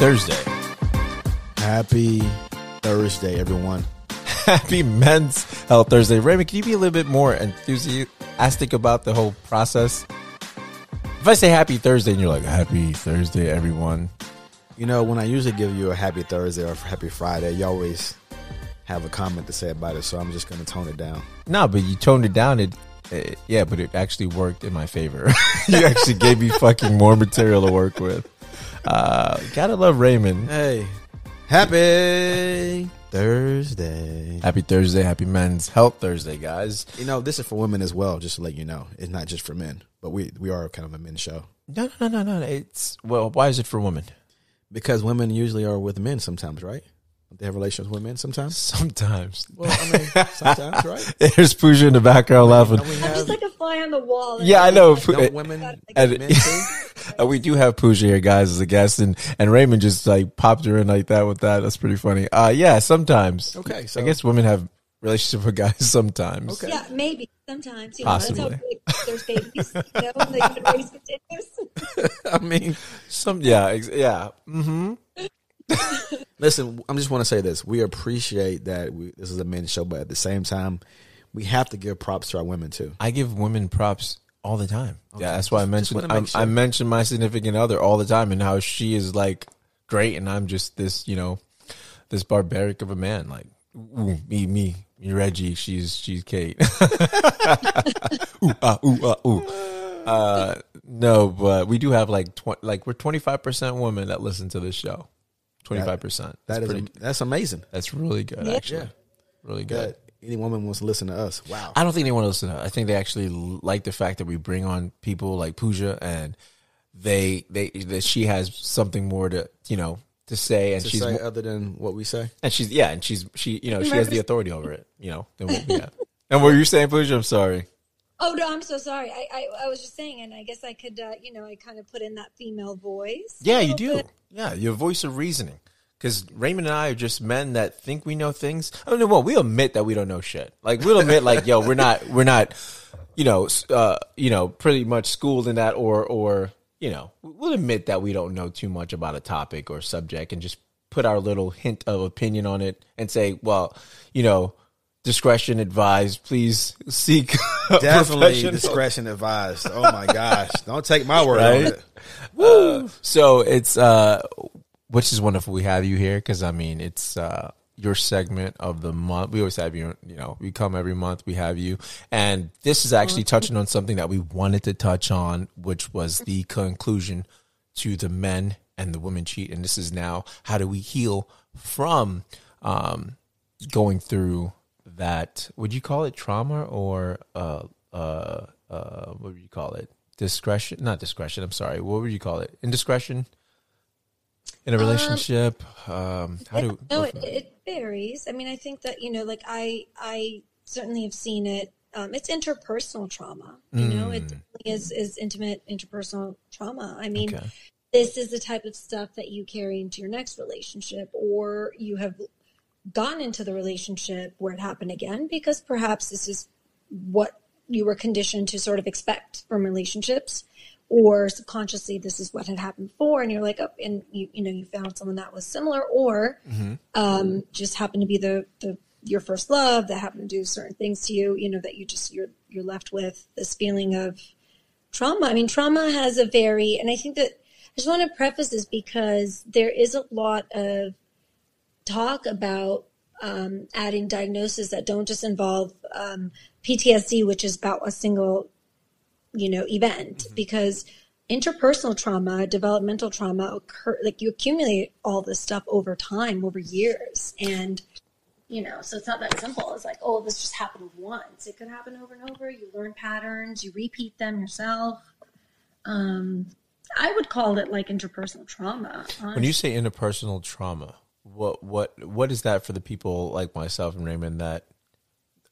Thursday. Happy Thursday, everyone. Happy Men's Health Thursday. Raymond, can you be a little bit more enthusiastic about the whole process? If I say Happy Thursday and you're like, Happy Thursday, everyone. You know, when I usually give you a happy Thursday or Happy Friday, you always have a comment to say about it. So I'm just going to tone it down. No, but you toned it down. It yeah, but it actually worked in my favor. you actually gave me fucking more material to work with. Uh, gotta love Raymond. Hey, happy Thursday. Happy Thursday. Happy Men's Health Thursday, guys. You know, this is for women as well, just to let you know. It's not just for men, but we, we are kind of a men's show. No, no, no, no, no. It's, well, why is it for women? Because women usually are with men sometimes, right? They have relations with men sometimes. Sometimes. Well, I mean, sometimes, right? There's Pooja in the background laughing. Don't we I'm just like a fly on the wall. Yeah, I know. don't women And- men too? Uh, we do have Pooja here, guys, as a guest, and, and Raymond just like popped her in like that with that. That's pretty funny. Uh, yeah, sometimes. Okay, so I guess women have relationship with guys sometimes. Okay. Yeah, maybe sometimes. You know, Possibly. that's how there's babies. You know, the human race continues. I mean, Some, yeah, ex- yeah. hmm listen, I just want to say this: we appreciate that we, this is a men's show, but at the same time, we have to give props to our women too. I give women props all the time. Yeah, that's why I mentioned I, sure. I mention my significant other all the time and how she is like great, and I'm just this, you know, this barbaric of a man. Like, ooh, me, me, me, Reggie. She's she's Kate. ooh, ah, ooh, ah, ooh. Uh, no, but we do have like tw- like we're 25 percent women that listen to this show. 25 percent. That is that's amazing. that's really good. Yeah. Actually, Yeah. really good. That any woman wants to listen to us. Wow. I don't think they want to listen to it. I think they actually like the fact that we bring on people like Pooja and they they that she has something more to you know to say and to she's say mo- other than what we say. and she's yeah and she's she you know she has the authority over it you know than what we have. And what were you saying, Pooja? I'm sorry. Oh no, I'm so sorry. I, I, I was just saying, and I guess I could, uh, you know, I kind of put in that female voice. Yeah, you do. bit. Yeah, your voice of reasoning. Because Raymond and I are just men that think we know things. I don't know. Well, we admit that we don't know shit. Like we'll admit, like, yo, we're not, we're not, you know, uh, you know, pretty much schooled in that, or, or, you know, we'll admit that we don't know too much about a topic or subject, and just put our little hint of opinion on it, and say, well, you know, discretion advised. Please seek Definitely discretion advised. Oh my gosh. Don't take my word Right? on it. Uh, so it's uh which is wonderful we have you here because i mean it's uh your segment of the month we always have you you know we come every month we have you and this is actually touching on something that we wanted to touch on which was the conclusion to the men and the women cheat and this is now how do we heal from um going through that would you call it trauma or uh uh uh what would you call it discretion not discretion i'm sorry what would you call it indiscretion in a relationship um how do No, it, it varies. I mean, I think that you know, like I, I certainly have seen it. Um, it's interpersonal trauma. You know, it is is is intimate interpersonal trauma. I mean, Okay. this is the type of stuff that you carry into your next relationship, or you have gotten into the relationship where it happened again because perhaps this is what you were conditioned to sort of expect from relationships or subconsciously this is what had happened before and you're like oh and you you know you found someone that was similar or um, just happened to be the the your first love that happened to do certain things to you you know that you just you're you're left with this feeling of trauma. I mean trauma has a very and i think that i just want to preface this because there is a lot of talk about um, adding diagnoses that don't just involve um, PTSD, which is about a single, you know, event, because interpersonal trauma, developmental trauma occur like you accumulate all this stuff over time, over years, and you know, so it's not that simple. It's like, oh, this just happened once. It could happen over and over. You learn patterns, you repeat them yourself. Um, I would call it like interpersonal trauma. when you say interpersonal trauma what what what is that for the people like myself and raymond that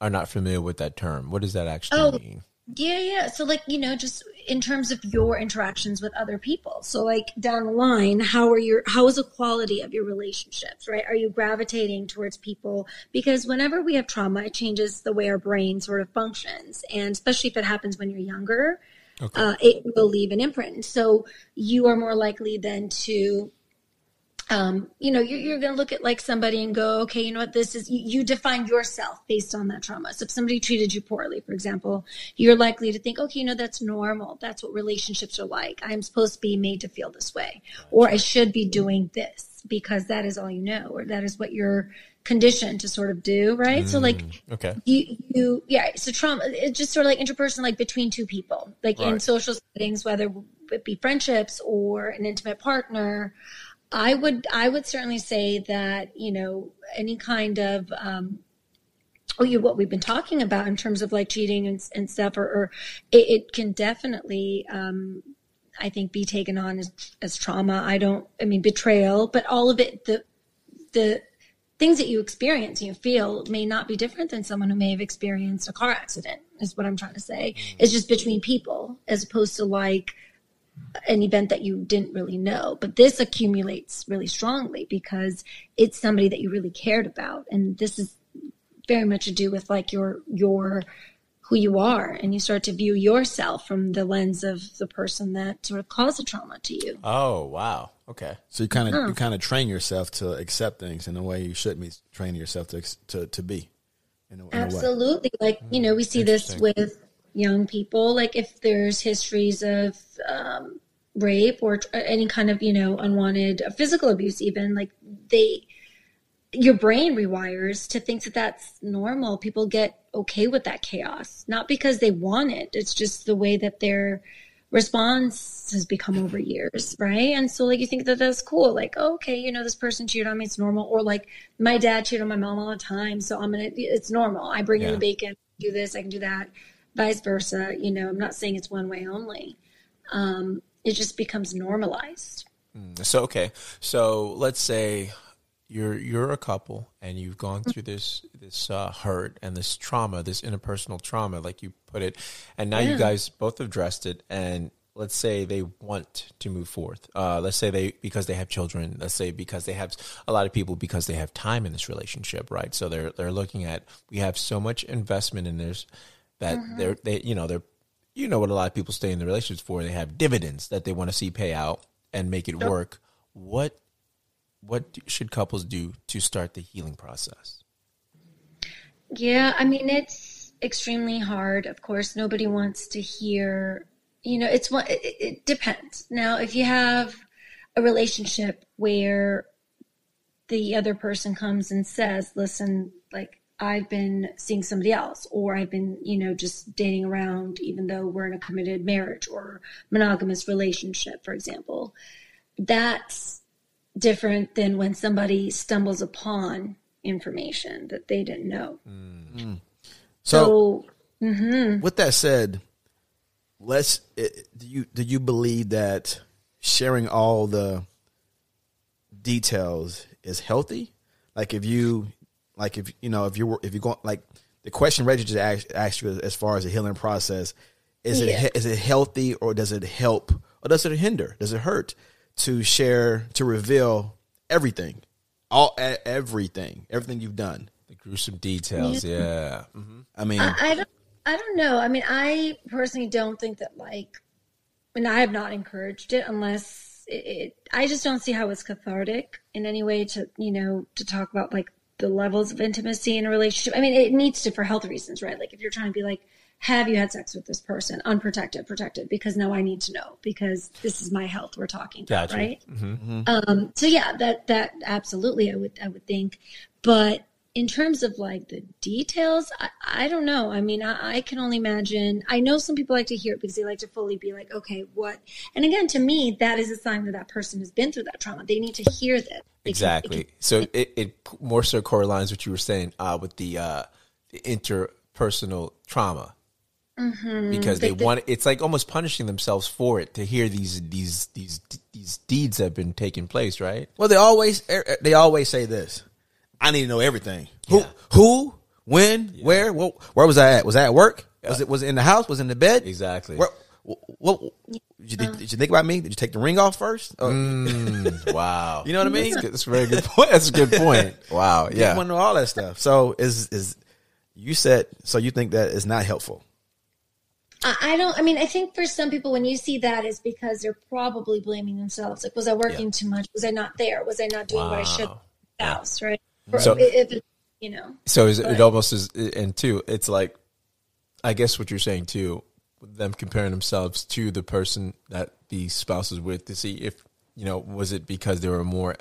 are not familiar with that term what does that actually Oh. mean Yeah, yeah. So, like, you know, just in terms of your interactions with other people. So, like, down the line, how are your, how is the quality of your relationships, right? Are you gravitating towards people? Because whenever we have trauma, it changes the way our brain sort of functions. And especially if it happens when you're younger, uh, it will leave an imprint. So, you are more likely then to um, you know, you're, you're going to look at like somebody and go, okay, you know what, this is, you, you define yourself based on that trauma. So if somebody treated you poorly, for example, you're likely to think, okay, you know, that's normal. That's what relationships are like. I'm supposed to be made to feel this way, or I should be doing this because that is all you know, or that is what you're conditioned to sort of do. Right. Mm, so like, okay. You, you, yeah. So trauma, it's just sort of like interpersonal, like between two people, like right. in social settings, whether it be friendships or an intimate partner, I would I would certainly say that you know any kind of um, oh you what we've been talking about in terms of like cheating and, and stuff or, or it, it, can definitely um, I think be taken on as, as trauma. I don't I mean betrayal, but all of it the the things that you experience and you feel may not be different than someone who may have experienced a car accident is what I'm trying to say. Mm. It's just between people as opposed to like an event that you didn't really know. But this accumulates really strongly because it's somebody that you really cared about. And this is very much to do with like your your who you are and you start to view yourself from the lens of the person that sort of caused the trauma to you. Oh, wow. Okay. So you kind of you oh. kind of train yourself to accept things in a way you shouldn't be training yourself to to to be. In a, in Absolutely. Like, you know, we see this with young people like if there's histories of um, rape or any kind of you know unwanted physical abuse even like they your brain rewires to think that that's normal. People get okay with that chaos. Not because they want it. It's just the way that their response has become over years right? And so like you think that that's cool. Like oh, okay you know this person cheated on me. It's normal. Or like my dad cheated on my mom all the time. So i'm gonna it's normal. I bring yeah. in the bacon. Do this. I can do that vice versa. You know, I'm not saying it's one way only. Um, it just becomes normalized. Mm, so okay, so let's say you're you're a couple and you've gone through this this uh, hurt and this trauma, this interpersonal trauma, like you put it, and now yeah. you guys both have addressed it. And let's say they want to move forth. Uh, let's say they because they have children. Let's say because they have a lot of people because they have time in this relationship, right? So they're they're looking at we have so much investment in this that mm-hmm. they're they you know they're you know what a lot of people stay in the relationships for they have dividends that they want to see pay out and make it yep. work what what should couples do to start the healing process yeah i mean it's extremely hard of course nobody wants to hear you know it's what it, it depends now if you have a relationship where the other person comes and says listen like I've been seeing somebody else, or I've been, you know, just dating around, even though we're in a committed marriage or monogamous relationship, for example. That's different than when somebody stumbles upon information that they didn't know. Mm-hmm. So, so mm-hmm. with that said, let's. do you do you believe that sharing all the details is healthy? Like if you like if you know if you're if you're going like the question Reggie just asked, asked you as far as the healing process is yeah. it is it healthy or does it help or does it hinder? Does it hurt to share to reveal everything, all everything, everything you've done? The gruesome details, yeah. yeah. Mm-hmm. I mean, I, I don't, I don't know. I mean, I personally don't think that like, and I have not encouraged it unless it, it, I just don't see how it's cathartic in any way to you know to talk about like the levels of intimacy in a relationship. I mean, it needs to for health reasons, right? Like if you're trying to be like, have you had sex with this person? Unprotected, protected, because now I need to know because this is my health we're talking about, gotcha. right? Mm-hmm. Um, so yeah, that that absolutely I would I would think, but in terms of like the details, I, I don't know. I mean, I, I, can only imagine. I know some people like to hear it because they like to fully be like, okay, what? And again, to me, that is a sign that that person has been through that trauma. They need to hear that. Exactly. Can, it can, so it, it more so correlates what you were saying uh, with the, uh, the interpersonal trauma. Mm-hmm. Because they, they want it's like almost punishing themselves for it to hear these these these these deeds that have been taking place, right? Well, they always they always say this I need to know everything. Yeah. Who, who, when, yeah. where, where, where was I at? Was I at work? Yeah. Was it was it in the house? Was it in the bed? Exactly. Where, what, did, you, did, you, think about me? Did you take the ring off first? Oh. Mm, wow. you know what I mean? That's, that's, a very good point. That's a good point. Wow. Yeah. You want to know all that stuff. So is is you said so you think that is not helpful? I I don't. I mean, I think for some people, when you see that, is because they're probably blaming themselves. Like, was I working Yeah. too much? Was I not there? Was I not doing what I should? Wow. in the House, right? Or So- if it, you know, So is, it almost is, and two, it's like, I guess what you're saying too, them comparing themselves to the person that the spouse is with to see if you know was it because they were more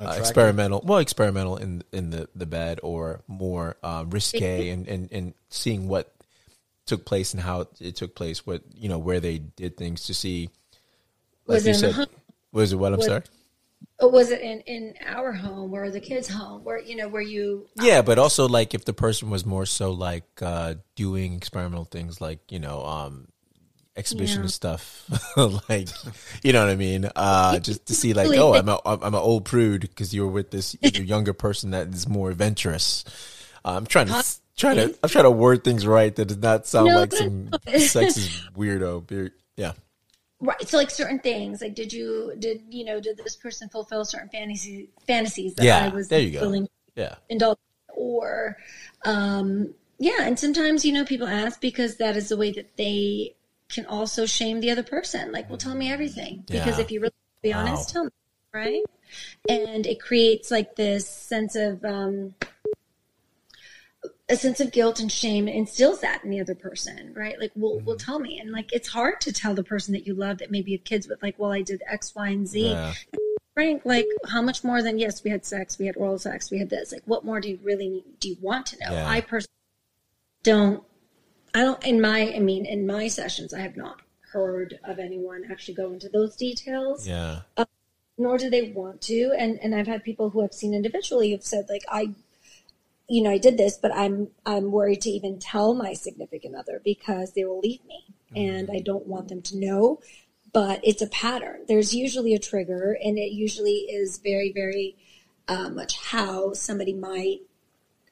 uh, experimental, well, experimental in in the the bed, or more uh, risque, and and and seeing what took place and how it took place, what you know where they did things to see. Like Was you it said, was it what I'm Was- sorry? Was it in in our home or the kids' home, where you know, where you Yeah, but also like if the person was more so like uh doing experimental things like, you know, um exhibitionist Yeah. stuff like you know what I mean? Uh just to see like, oh, I'm a I'm an old prude because you were with this younger person that is more adventurous. Uh, I'm trying to trying to I'm trying to word things right that does not sound No, like some sexist weirdo. Yeah. Right? So, like certain things, like did you did you know did this person fulfill certain fantasy fantasies that Yeah, I was there you go. Yeah. indulge or um yeah and sometimes you know people ask because that is the way that they can also shame the other person like well tell me everything because Yeah. if you really be honest Wow. tell me right and it creates like this sense of um a sense of guilt and shame instills that in the other person, right? Like, well, well, Mm-hmm. tell me. And like, it's hard to tell the person that you love that maybe you have kids with, like, well, I did X, Y, and Z. Yeah. Frank, like, how much more than yes, we had sex, we had oral sex, we had this. Like, what more do you really need, do you want to know? Yeah. I personally don't. I don't. In my, I mean, in my sessions, I have not heard of anyone actually go into those details Yeah. nor do they want to. And and I've had people who I've seen individually who've said like I, you know, I did this, but I'm I'm worried to even tell my significant other because they will leave me, and I don't want them to know. But it's a pattern. There's usually a trigger, and it usually is very very uh, much how somebody might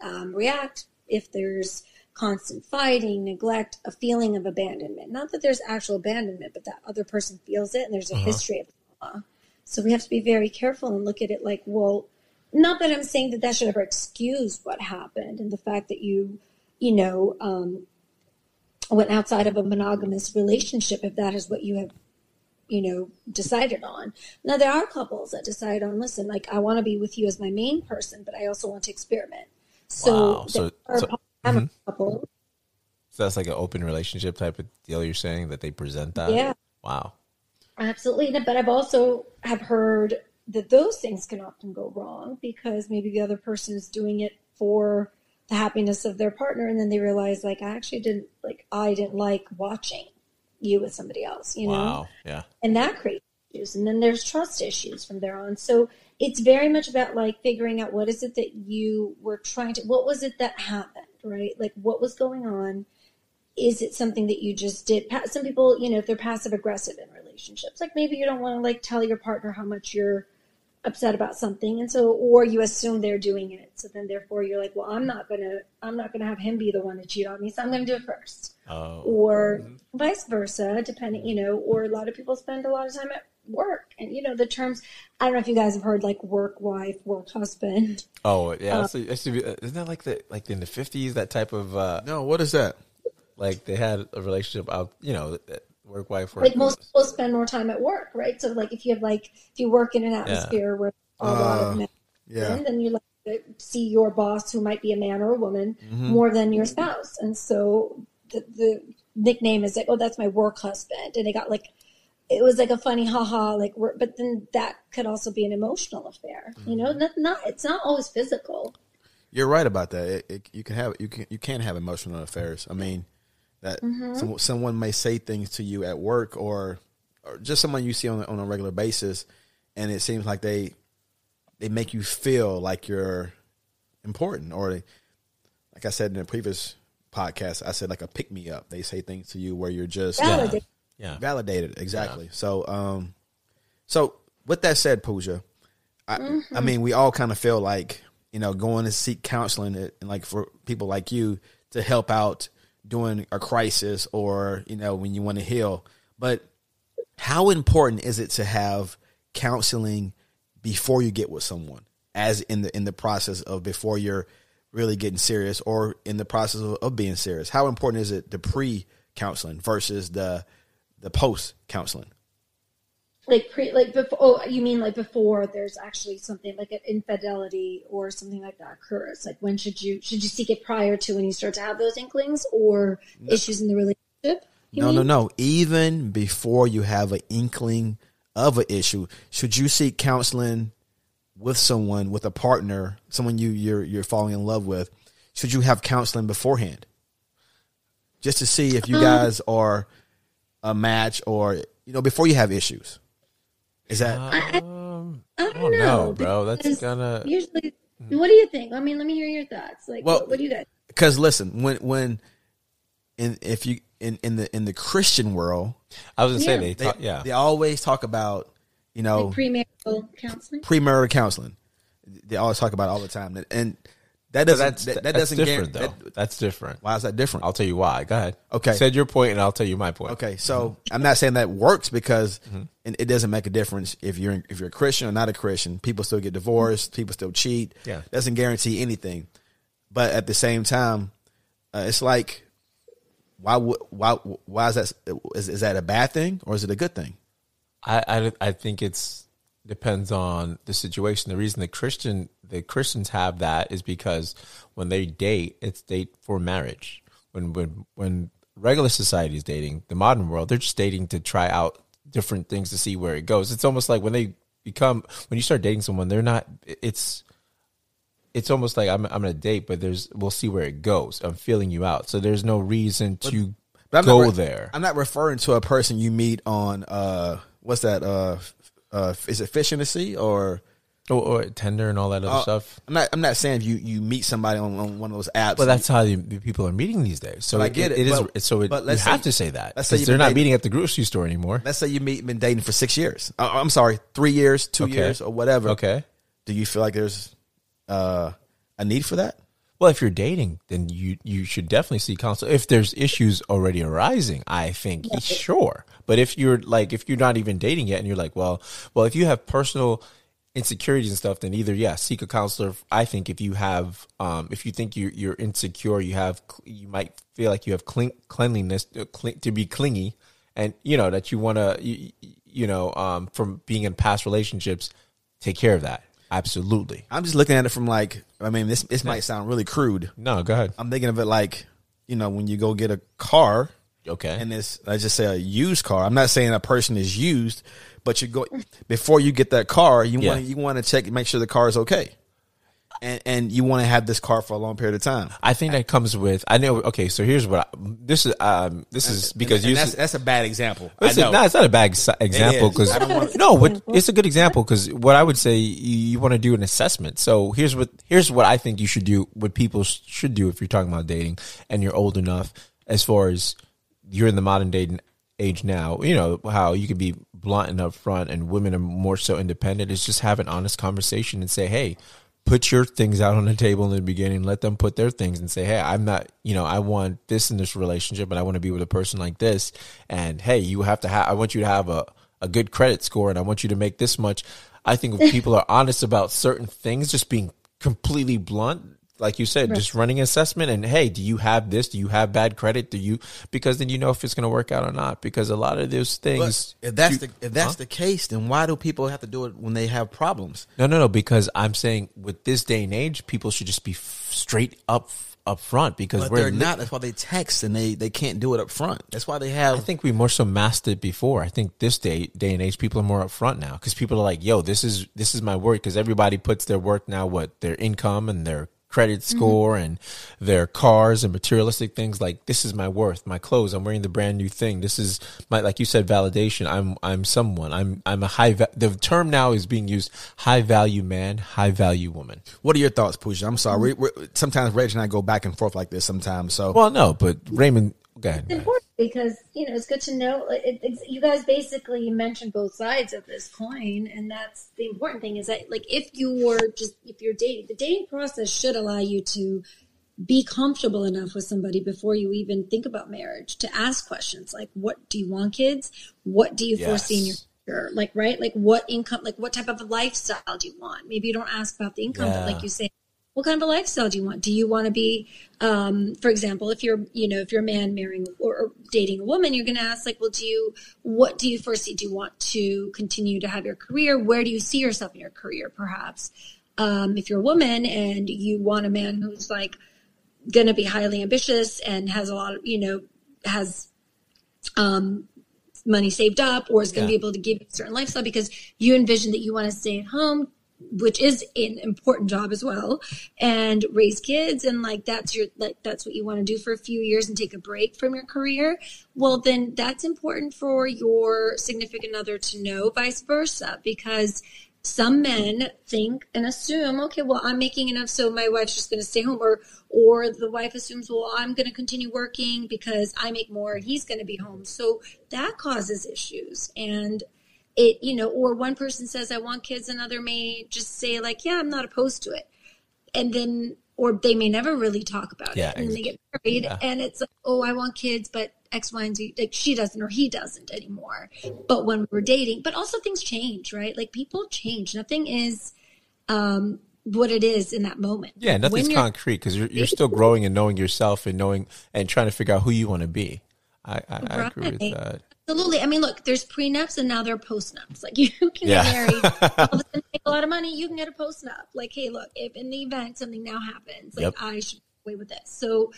um, react if there's constant fighting, neglect, a feeling of abandonment. Not that there's actual abandonment, but that other person feels it and there's a history of trauma. So we have to be very careful and look at it like, well, not that I'm saying that that should ever excuse what happened and the fact that you, you know, um, went outside of a monogamous relationship if that is what you have you know decided on now there are couples that decide on listen like i want to be with you as my main person but i also want to experiment so, Wow. So- so- polyamorous couples So that's like an open relationship type of deal you're saying that they present that? Yeah. Wow. Absolutely, but I've also have heard that those things can often go wrong because maybe the other person is doing it for the happiness of their partner, and then they realize like I actually didn't like I didn't like watching you with somebody else, you know, Wow. Yeah. and that creates issues, and then there's trust issues from there on. So it's very much about like figuring out what is it that you were trying to, what was it that happened, right? Like what was going on is it something that you just did some people you know if they're passive aggressive in relationships like maybe you don't want to like tell your partner how much you're upset about something and so or you assume they're doing it so then therefore you're like well i'm not gonna i'm not gonna have him be the one to cheat on me so i'm gonna do it first Oh. or vice versa depending you know or a lot of people spend a lot of time at work and you know the terms i don't know if you guys have heard like work wife work husband Oh yeah, Uh, that's it used be, uh, isn't that like the like in the fifties that type of uh No, what is that? like they had a relationship out you know work wife work like most people spend more time at work, right? So like if you have like if you work in an atmosphere where a lot Uh, of men, Yeah. then you like to see your boss, who might be a man or a woman, Mm-hmm. more than your spouse, and so the the nickname is like, oh, that's my work husband, and it got like. It was like a funny haha, like, we're, but then that could also be an emotional affair, you know. Not, not, it's not always physical. You're right about that. It, it, you can have you can you can have emotional affairs. I mean, that mm-hmm. some, someone may say things to you at work or or just someone you see on a, on a regular basis, and it seems like they they make you feel like you're important, or they, like I said in the previous podcast, I said like a pick me up. They say things to you where you're just uh, Validate. yeah. Validated. Exactly. So um so with that said Pooja I, I mm-hmm. mean we all kind of feel like you know going to seek counseling and like for people like you to help out during a crisis or you know when you want to heal but how important is it to have counseling before you get with someone as in the in the process of before you're really getting serious or in the process of, of being serious how important is it to pre counseling versus the the post counseling? Like pre like before oh you mean like before there's actually something like an infidelity or something like that occurs? Like when should you should you seek it prior to when you start to have those inklings or no. issues in the relationship? No mean? no no. Even before you have an inkling of an issue should you seek counseling with someone with a partner someone you you're you're falling in love with should you have counseling beforehand? Just to see if you um, guys are a match or you know before you have issues is that? Um, I, I, don't, know, know, bro. That's gonna usually. What do you think? I mean, let me hear your thoughts. Like, well, what, what do you guys? Because listen, when when in if you in in the in the Christian world, I was gonna yeah. say they, talk, they yeah they always talk about you know like premarital counseling. Premarital counseling. They always talk about all the time, and that doesn't. that's, that, that that's doesn't different though. That, that's different. Why is that different? I'll tell you why. Go ahead. Okay. Said your point, and I'll tell you my point. Okay. So mm-hmm. I'm not saying that works because mm-hmm. it doesn't make a difference if you're if you're a Christian or not a Christian. People still get divorced. People still cheat. Yeah. Doesn't guarantee anything. But at the same time, uh, it's like, why would why why is that is, is that a bad thing or is it a good thing? I I, I think it's depends on the situation. The reason the Christian the Christians have that is because when they date, it's date for marriage. When when when regular society is dating, the modern world, they're just dating to try out different things to see where it goes. It's almost like when they become when you start dating someone, they're not. It's it's almost like I'm I'm gonna date, but there's we'll see where it goes. I'm feeling you out, so there's no reason to but, go re- there. I'm not referring to a person you meet on uh what's that uh uh, is it fish in the sea or or, or Tinder and all that other uh, stuff? I'm not. I'm not saying you you meet somebody on, on one of those apps. But that's how the, people are meeting these days. So I get it. It, it but, is. So it, but let's you say, have to say that. Let's say they're not meeting at the grocery store anymore. Let's say you meet been dating for six years. Uh, I'm sorry, three years, two okay. years, or whatever. Okay. Do you feel like there's uh, a need for that? Well, if you're dating, then you you should definitely see counsel. If there's issues already arising, I think sure. But if you're like if you're not even dating yet, and you're like, well, well, if you have personal insecurities and stuff, then either yeah, seek a counselor. I think if you have, um, if you think you're you're insecure, you have you might feel like you have clean, cleanliness uh, to be clingy, and you know that you want to you, you know um, from being in past relationships, take care of that Absolutely. I'm just looking at it from like, I mean, this this might sound really crude. No, go ahead. I'm thinking of it like, you know, when you go get a car. Okay. And it's, I just say a used car. I'm not saying a person is used, but you go before you get that car, you yeah. want you want to check, make sure the car is okay and, and you want to have this car for a long period of time. I think that comes with. I know. Okay, so here's what I, this is. Um, this is because you. That's, that's, a bad example. Listen, no, it's not a bad example because no, but it's a good example because what I would say you, you want to do an assessment. So here's what here's what I think you should do. What people should do if you're talking about dating and you're old enough, as far as you're in the modern dating age now. You know how you can be blunt and upfront, and women are more so independent. Is just have an honest conversation and say, hey put your things out on the table in the beginning let them put their things and say hey i'm not you know i want this in this relationship and i want to be with a person like this and hey you have to have i want you to have a, a good credit score and i want you to make this much i think if people are honest about certain things just being completely blunt like you said, right. just running assessment and hey, do you have this? Do you have bad credit? Do you because then you know if it's going to work out or not. Because a lot of those things, but if that's you, the if that's huh? the case, then why do people have to do it when they have problems? No, no, no. Because I'm saying with this day and age, people should just be straight up up front because but they're li- not. That's why they text and they they can't do it up front. That's why they have. I think we more so mastered before. I think this day day and age, people are more upfront now because people are like, "Yo, this is this is my work." Because everybody puts their work now, what their income and their credit mm-hmm. score mm-hmm. and their cars and materialistic things like this is my worth my clothes i'm wearing the brand new thing this is my like you said validation i'm i'm someone i'm i'm a high va- the term now is being used high value man high value woman what are your thoughts Pooja? i'm sorry mm-hmm. we sometimes reg and i go back and forth like this sometimes so well no but raymond go ahead, it's important because you know it's good to know it, you guys basically mentioned both sides of this coin and that's the important thing is that like if you were just if you're dating the dating process should allow you to be comfortable enough with somebody before you even think about marriage to ask questions like what do you want kids what do you yes. foresee in your future like right like what income like what type of lifestyle do you want maybe you don't ask about the income yeah. but like you say what kind of a lifestyle do you want? Do you want to be, um, for example, if you're, you know, if you're a man marrying or, or dating a woman, you're going to ask like, well, do you, what do you foresee? Do you want to continue to have your career? Where do you see yourself in your career? Perhaps, um, if you're a woman and you want a man who's like going to be highly ambitious and has a lot of, you know, has, um, money saved up or is going to yeah. be able to give you a certain lifestyle because you envision that you want to stay at home which is an important job as well and raise kids and like that's your like that's what you want to do for a few years and take a break from your career well then that's important for your significant other to know vice versa because some men think and assume okay well i'm making enough so my wife's just going to stay home or or the wife assumes well i'm going to continue working because i make more and he's going to be home. So that causes issues and it, you know, or one person says, I want kids, another may just say, like, yeah, I'm not opposed to it. And then, or they may never really talk about yeah, it. And then they get married yeah. and it's like, oh, I want kids, but X, Y, and Z, like she doesn't or he doesn't anymore. But when we're dating, but also things change, right? Like people change. Nothing is, um, what it is in that moment. Yeah, nothing's concrete because you're, you're still growing and knowing yourself and knowing and trying to figure out who you want to be. I, I, right. I agree with that. Absolutely. I mean, look, there's prenups and now there are postnups. Like you can yeah. get married, all of a sudden make a lot of money, you can get a postnup. Like, hey, look, if in the event something now happens, like yep. I should away with this. So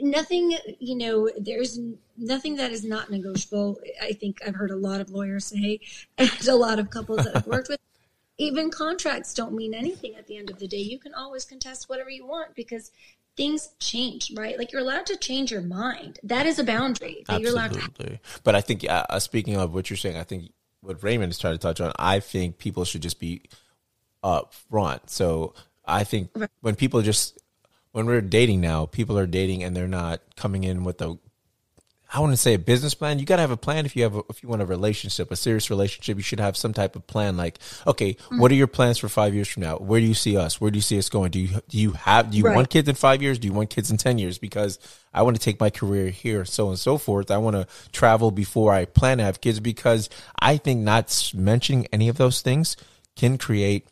nothing, you know, there's nothing that is not negotiable. I think I've heard a lot of lawyers say, and a lot of couples that I've worked with, even contracts don't mean anything at the end of the day. You can always contest whatever you want because things change, right? Like you're allowed to change your mind. That is a boundary that Absolutely. you're allowed to. But I think, uh, speaking of what you're saying, I think what Raymond is trying to touch on, I think people should just be up front. So I think right. when people just when we're dating now, people are dating and they're not coming in with a I wouldn't say a business plan. You got to have a plan if you have a, if you want a relationship, a serious relationship. You should have some type of plan. Like, okay, mm-hmm. what are your plans for five years from now? Where do you see us? Where do you see us going? Do you do you have do you right. want kids in five years? Do you want kids in ten years? Because I want to take my career here, so and so forth. I want to travel before I plan to have kids because I think not mentioning any of those things can create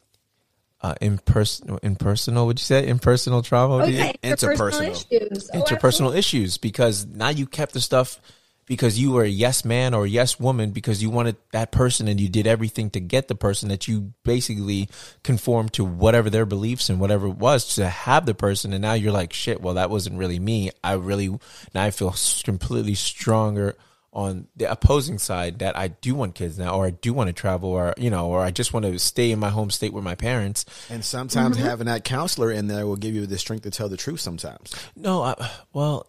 uh, impersonal, impersonal. Would you say impersonal trauma? Okay, interpersonal issues. Oh, interpersonal issues because now you kept the stuff because you were a yes man or a yes woman because you wanted that person and you did everything to get the person that you basically conformed to whatever their beliefs and whatever it was to have the person and now you're like shit well that wasn't really me i really now i feel completely stronger on the opposing side that I do want kids now, or I do want to travel, or you know, or I just want to stay in my home state with my parents. And sometimes mm-hmm. having that counselor in there will give you the strength to tell the truth. Sometimes, no, I, well,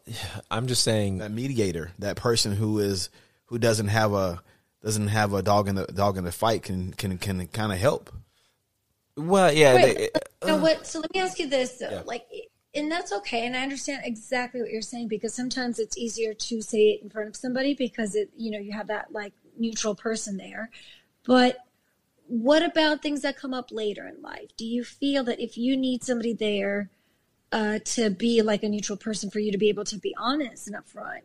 I'm just saying that mediator, that person who is who doesn't have a doesn't have a dog in the dog in the fight can can can kind of help. Well, yeah. Wait, they, uh, you what? So let me ask you this. Yeah. like and that's okay and i understand exactly what you're saying because sometimes it's easier to say it in front of somebody because it you know you have that like neutral person there. But what about things that come up later in life? Do you feel that if you need somebody there uh, to be like a neutral person for you to be able to be honest and upfront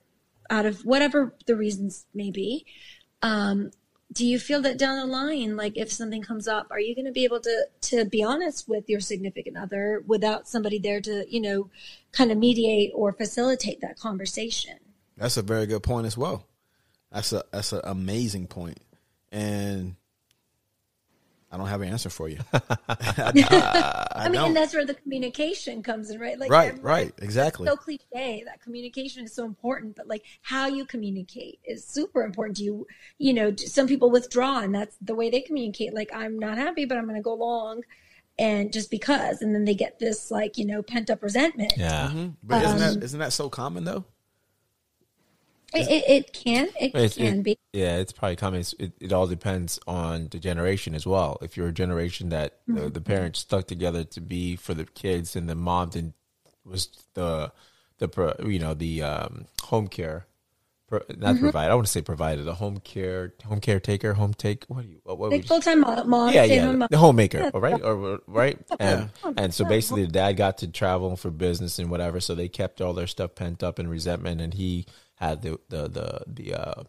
out of whatever the reasons may be um, do you feel that down the line like if something comes up are you going to be able to to be honest with your significant other without somebody there to you know kind of mediate or facilitate that conversation? That's a very good point as well. That's a that's an amazing point. And I don't have an answer for you. I, I, mean, and that's where the communication comes in, right? Like, right, right, exactly. So cliche that communication is so important, but like how you communicate is super important. Do you, you know, some people withdraw, and that's the way they communicate. Like, I'm not happy, but I'm going to go along, and just because, and then they get this like you know pent up resentment. Yeah, mm-hmm. but um, isn't that isn't that so common though? It, it, can. It it's, can it, be. Yeah, it's probably coming. It, it all depends on the generation as well. If you're a generation that mm-hmm. the, the, parents stuck together to be for the kids, and the mom didn't was the the you know the um, home care, not mm-hmm. provide. I want to say provider. The home care, home caretaker, home take. What do you? What, what like full time mom. Yeah, yeah. Mom. The homemaker, yeah. right? Or right? And and so basically, the dad got to travel for business and whatever. So they kept all their stuff pent up in resentment, and he had the the the the, uh,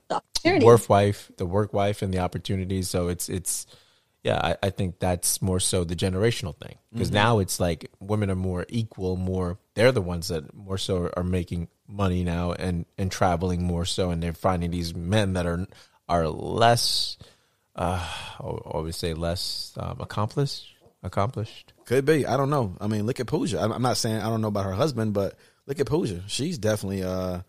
the work wife, the work wife, and the opportunities. So it's it's yeah, I, I think that's more so the generational thing because Mm-hmm. now it's like women are more equal, more they're the ones that more so are making money now and and traveling more so, and they're finding these men that are are less, uh, I always say less um, accomplished, accomplished. Could be. I don't know. I mean, look at Pooja. I'm I'm not saying I don't know about her husband, but look at Pooja. She's definitely uh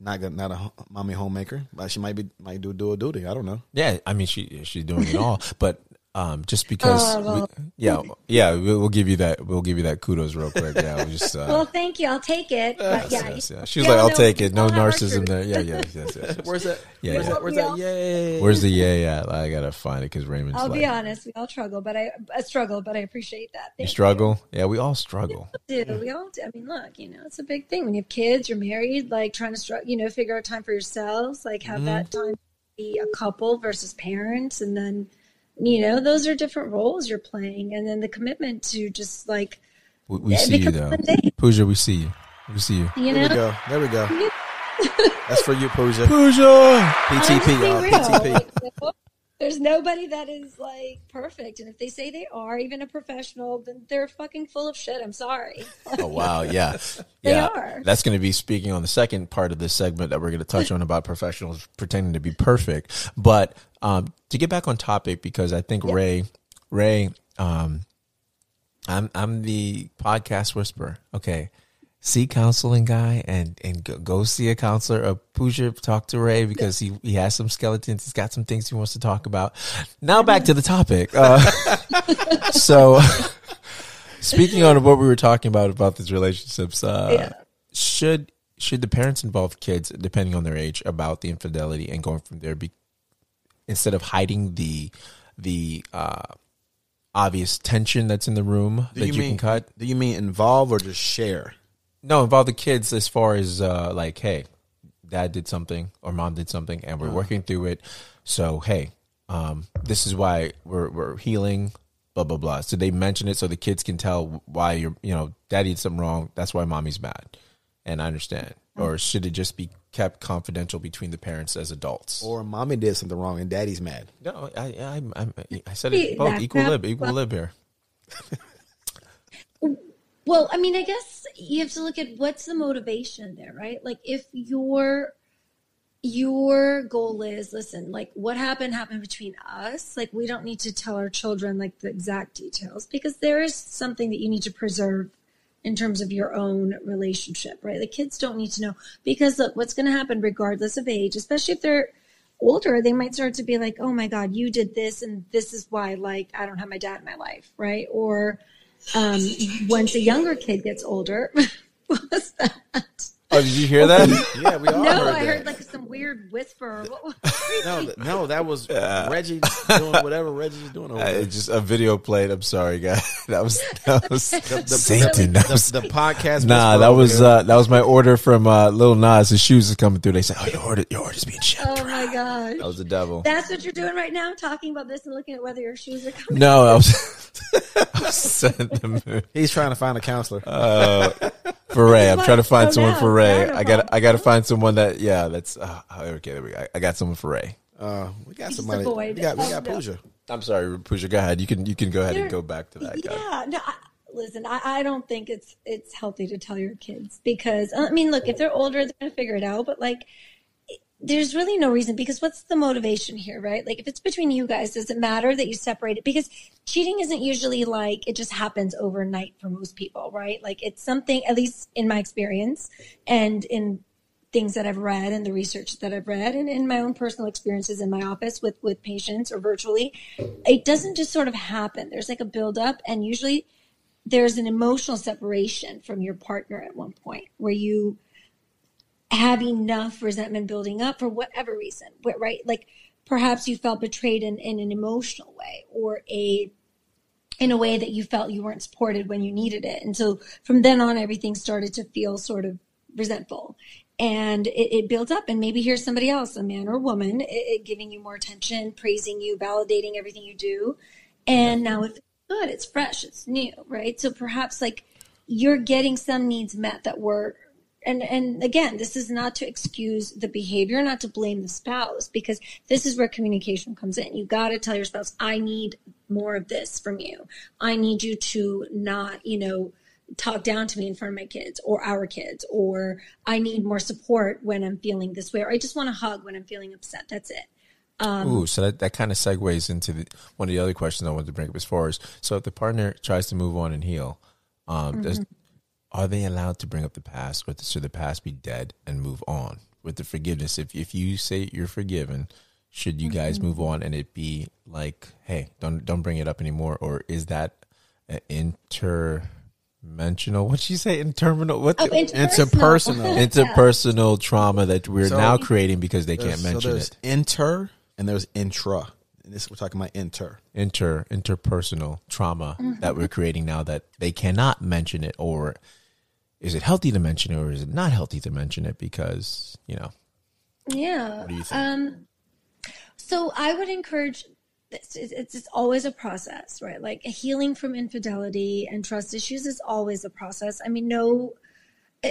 not gonna- not a mommy homemaker, but she might be might do dual duty. I don't know. Yeah, I mean she she's doing it all, but um, just because, Oh, well. we, yeah, yeah, we'll, we'll give you that. We'll give you that kudos real quick. Yeah, we'll just. Uh, Well, thank you. I'll take it. But yeah, yes, yeah. She was yeah, like, "I'll no, take it. No narcissism there." Yeah, yeah, yes, yes, yes. Where's that? Yeah, where's yeah. that? Where's We that? Yay! Where's the yay at? I gotta find it because Raymond's I'll like, be honest. We all struggle, but I, I struggle, but I appreciate that. "You Thank struggle." Yeah, we all struggle. do. We all do. I mean, look, you know, it's a big thing when you have kids, you're married, like trying to, str- you know, figure out time for yourselves, like have that time to be a couple versus parents, and then, you know, those are different roles you're playing, and then the commitment to just like, We, we see you though, one Pooja. We see you. We see you. you There we know, go. There we go. That's for you, Pooja. Pooja. PTP, being y'all. PTP. Like, you know, there's nobody that is like perfect, and if they say they are, even a professional, then they're fucking full of shit. I'm sorry. Oh wow, yeah, They yeah. are. That's going to be speaking on the second part of this segment that we're going to touch on about professionals pretending to be perfect. But um, to get back on topic, because I think Ray, Ray, um, I'm I'm the podcast whisperer. Okay, see counseling guy and and go, go see a counselor. Uh, Pooja talk to Ray because he he has some skeletons. He's got some things he wants to talk about. Now back to the topic. Uh, so. Speaking on what we were talking about about these relationships, uh, Yeah. should should the parents involve kids, depending on their age, about the infidelity and going from there, be, instead of hiding the the uh, obvious tension that's in the room Do that you you, mean can cut? Do you mean involve or just share? No, involve the kids as far as uh, like, hey, dad did something or mom did something, and we're working through it. So hey, um, this is why we're we're healing. Blah blah blah. So they mention it so the kids can tell why you're, you know, daddy did something wrong. That's why mommy's mad, and I understand. Or should it just be kept confidential between the parents as adults? Or mommy did something wrong and daddy's mad. no, I I I, I said it both that- equal lib, equal lib here. Well, I mean, I guess you have to look at what's the motivation there, right? Like if your your goal is, listen, like what happened happened between us. Like we don't need to tell our children like the exact details because there is something that you need to preserve in terms of your own relationship, right? The kids don't need to know because look, what's going to happen regardless of age, especially if they're older, they might start to be like, "Oh my god, you did this and this is why like I don't have my dad in my life," right? Or um, once a younger kid gets older, what was that? Oh, did you hear that? Yeah, we all No, heard I that. heard like some weird whisper. No, no, that was Reggie doing whatever Reggie's doing over Uh, it's just a video played. I'm sorry, guys. That was that was the- Satan. That was The, the podcast. Nah, that was uh, that was my order from uh, Lil Nas. His shoes is coming through. They said, "Oh, your order, your order's being shipped." oh my gosh. That was the devil. That's what you're doing right now, talking about this and looking at whether your shoes are coming. No, I was, I was sent the mood. He's trying to find a counselor. Uh, for Ray. I'm trying to find Oh, someone no. for Ray. No, no I got I got to find someone that yeah. That's uh, okay. There we go. I got someone for Ray. Uh, we got Just somebody. We got we it. got Oh, no. Pooja. I'm sorry, Pooja. Go ahead. You can you can go ahead and go back to that guy. Yeah, no. I, listen, I, I don't think it's it's healthy to tell your kids because I mean, look, if they're older, they're gonna figure it out. But like, there's really no reason because what's the motivation here, right? Like, if it's between you guys, does it matter that you separate it? Because cheating isn't usually like it just happens overnight for most people, right? Like, it's something, at least in my experience, and in things that I've read and the research that I've read and in my own personal experiences in my office with with patients or virtually, it doesn't just sort of happen. There's like a buildup, and usually there's an emotional separation from your partner at one point where you have enough resentment building up for whatever reason, right? Like perhaps you felt betrayed in, in an emotional way or a in a way that you felt you weren't supported when you needed it. And so from then on, everything started to feel sort of resentful. And it, it built up, and maybe here's somebody else, a man or a woman, it, it giving you more attention, praising you, validating everything you do. And now it good, it's fresh, it's new, right? So perhaps like you're getting some needs met that were and and again this is not to excuse the behavior not to blame the spouse because this is where communication comes in you got to tell your spouse i need more of this from you. I need you to not, you know, talk down to me in front of my kids or our kids, or I need more support when I'm feeling this way, or I just want a hug when I'm feeling upset. That's it. Um, Ooh, so that, that kind of segues into the, one of the other questions I wanted to bring up as far as so if the partner tries to move on and heal, um, mm-hmm. does, are they allowed to bring up the past, or should the past be dead and move on with the forgiveness? If if you say you're forgiven, should you guys mm-hmm. move on and it be like, hey, don't don't bring it up anymore, or is that inter Mentional. What'd you say? Interminal. What? Oh, interpersonal. Interpersonal. interpersonal trauma that we're so, now creating because they can't mention so there's it. Inter and there's intra. And this we're talking about inter. Inter interpersonal trauma mm-hmm. that we're creating now that they cannot mention it or is it healthy to mention it or is it not healthy to mention it because, you know. Yeah. What do you think? Um so I would encourage it's, it's, it's always a process, right? Like healing from infidelity and trust issues is always a process. I mean, no,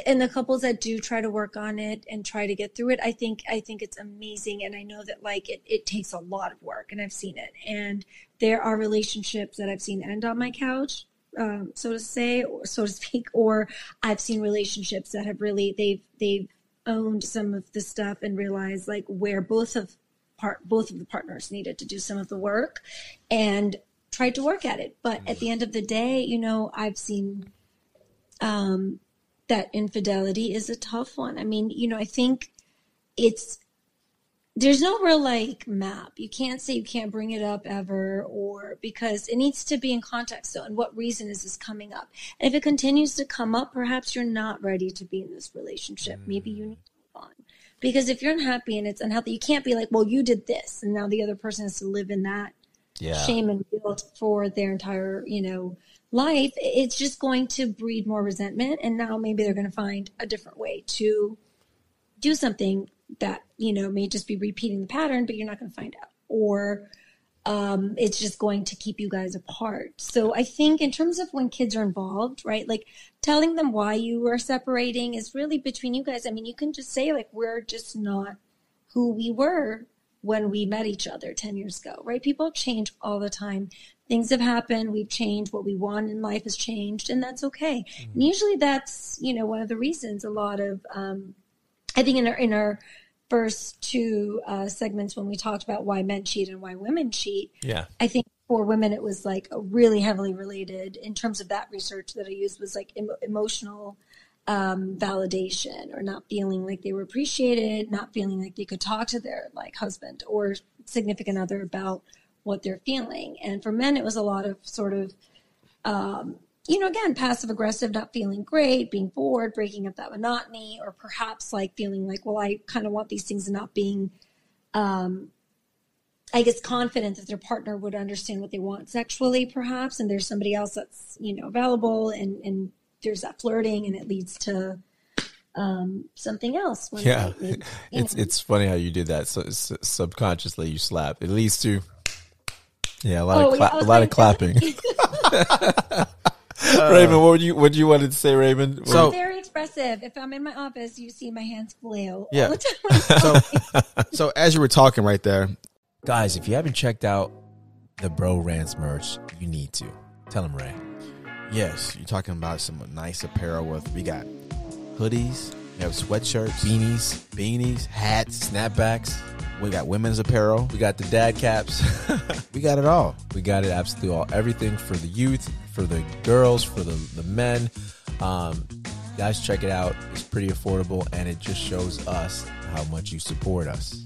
and the couples that do try to work on it and try to get through it, I think, I think it's amazing. And I know that like it, it takes a lot of work and I've seen it. And there are relationships that I've seen end on my couch, um, so to say, or so to speak, or I've seen relationships that have really, they've, they've owned some of the stuff and realized like where both of part both of the partners needed to do some of the work and tried to work at it but at the end of the day you know i've seen um that infidelity is a tough one i mean you know i think it's there's no real like map you can't say you can't bring it up ever or because it needs to be in context so and what reason is this coming up and if it continues to come up perhaps you're not ready to be in this relationship maybe you need to move on because if you're unhappy and it's unhealthy, you can't be like, well, you did this. And now the other person has to live in that yeah. shame and guilt for their entire, you know, life. It's just going to breed more resentment. And now maybe they're going to find a different way to do something that, you know, may just be repeating the pattern, but you're not going to find out. Or, um, it's just going to keep you guys apart. So I think in terms of when kids are involved, right, like telling them why you are separating is really between you guys. I mean, you can just say like, we're just not who we were when we met each other 10 years ago, right? People change all the time. Things have happened. We've changed. What we want in life has changed and that's okay. Mm-hmm. And usually that's, you know, one of the reasons a lot of, um, I think in our, in our, first two uh, segments when we talked about why men cheat and why women cheat. Yeah. I think for women it was like really heavily related in terms of that research that I used was like em- emotional um, validation or not feeling like they were appreciated, not feeling like they could talk to their like husband or significant other about what they're feeling. And for men, it was a lot of sort of um, you know, again, passive aggressive, not feeling great, being bored, breaking up that monotony, or perhaps like feeling like, well, I kind of want these things and not being, um, I guess, confident that their partner would understand what they want sexually, perhaps, and there's somebody else that's, you know, available and, and there's that flirting and it leads to, um, something else. yeah. They, it's, know. it's funny how you did that. So subconsciously you slap. It leads to, yeah, a lot oh, of, cla- yeah, a lot like, of clapping. Uh, Raymond, what would you what do you wanted to say, Raymond? So very expressive. If I'm in my office, you see my hands flail. Yeah. so, so as you were talking right there, guys, if you haven't checked out the Bro Rants merch, you need to. Tell them, Ray. Yes, you're talking about some nice apparel. With we got hoodies, we have sweatshirts, beanies, beanies, hats, snapbacks. We got women's apparel. We got the dad caps. we got it all. We got it absolutely all. Everything for the youth, for the girls, for the, the men. Um, guys, check it out. It's pretty affordable and it just shows us how much you support us.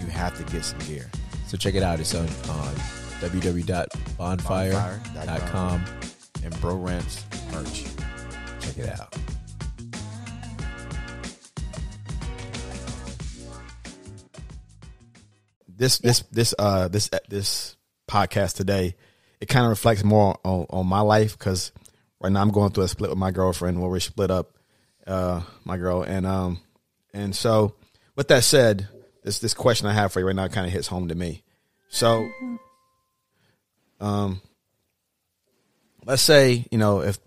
You have to get some gear. So check it out. It's on, on www.bonfire.com and Bro Rants merch. Check it out. this this this uh this this podcast today, it kind of reflects more on, on my life because right now I'm going through a split with my girlfriend where we're split up, uh, my girl, and um, and so with that said, this this question I have for you right now kind of hits home to me. So, um, let's say you know if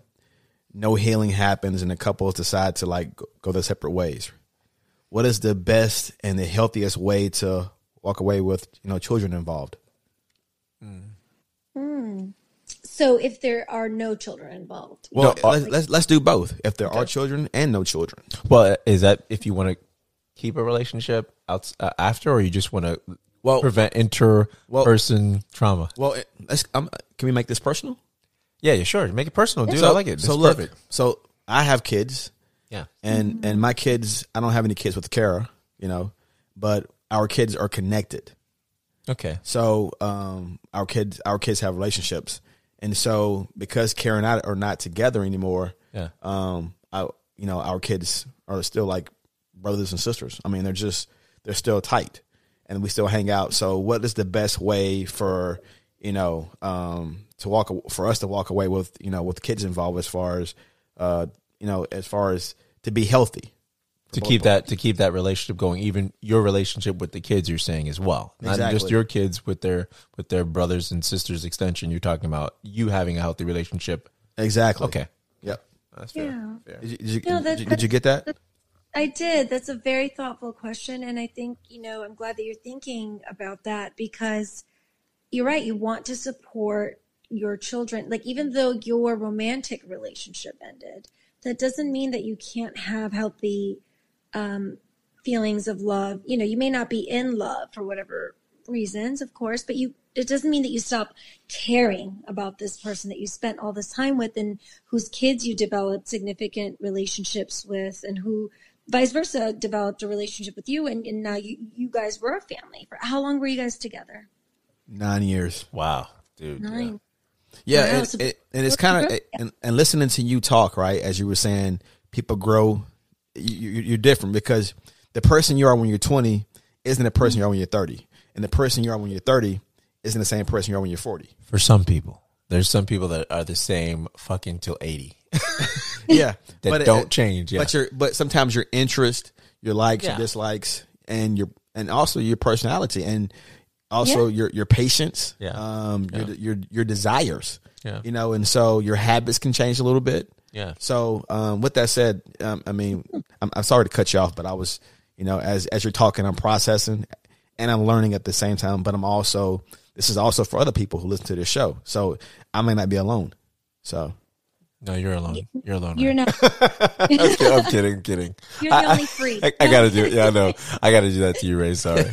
no healing happens and the couples decide to like go their separate ways, what is the best and the healthiest way to walk away with you know children involved. Mm. Mm. So if there are no children involved, Well, No, uh, let's, let's let's do both. If there are children and no children. Well, is that if you want to keep a relationship out uh, after, or you just want to Well- prevent inter-person trauma? Well, let's. Um, can we make this personal? Yeah, yeah, sure. Make it personal, dude. so, I like it. So It's look, perfect. so I have kids, Yeah. and and my kids. I don't have any kids with Kara, you know, but our kids are connected. Okay. So um, our kids, our kids have relationships, and so because Kara and I are not together anymore, Yeah. um, I, you know, our kids are still like brothers and sisters. I mean, they're just they're still tight, and we still hang out. So, what is the best way for you know um, to walk for us to walk away with you know with kids involved as far as uh, you know as far as to be healthy to both keep that to keep that relationship going even your relationship with the kids you're saying as well not just your kids with their with their brothers and sisters extension you're talking about you having a healthy relationship exactly. okay Yep. that's fair, Yeah. fair. Did you, did you, No, that- did you- did you get that? I did. That's a very thoughtful question. And I think, you know, I'm glad that you're thinking about that because you're right. You want to support your children. Like, even though your romantic relationship ended, that doesn't mean that you can't have healthy um, feelings of love. You know, you may not be in love for whatever reasons, of course, but you, it doesn't mean that you stop caring about this person that you spent all this time with and whose kids you developed significant relationships with and who vice versa developed a relationship with you and, and now you, you guys were a family for how long were you guys together Nine years. wow dude yeah. nine Yeah, Wow, and, so- it, and it's kind of and, and listening to you talk, right? As you were saying, people grow. You, you- you're different because the person you are when you're 20 isn't the person you are when you're 30, and the person you are when you're 30 isn't the same person you are when you're 40. for some people there's some people that are the same fucking till 80 Yeah, that it- don't change yeah But your but sometimes your interest, your likes, Yeah. your dislikes, and your and also your personality and also your your patience, Yeah. um, your your your desires, Yeah. you know, and so your habits can change a little bit. Yeah. So, um, with that said, um, I mean, I'm, I'm sorry to cut you off, but I was, you know, as as you're talking, I'm processing and I'm learning at the same time. But I'm also this is also for other people who listen to this show, so I may not be alone. So no you're alone you're alone you're right? not I'm kidding, I'm kidding I'm kidding you're the only free I, I gotta do it. Yeah, I know. I gotta do that to you, Ray. Sorry.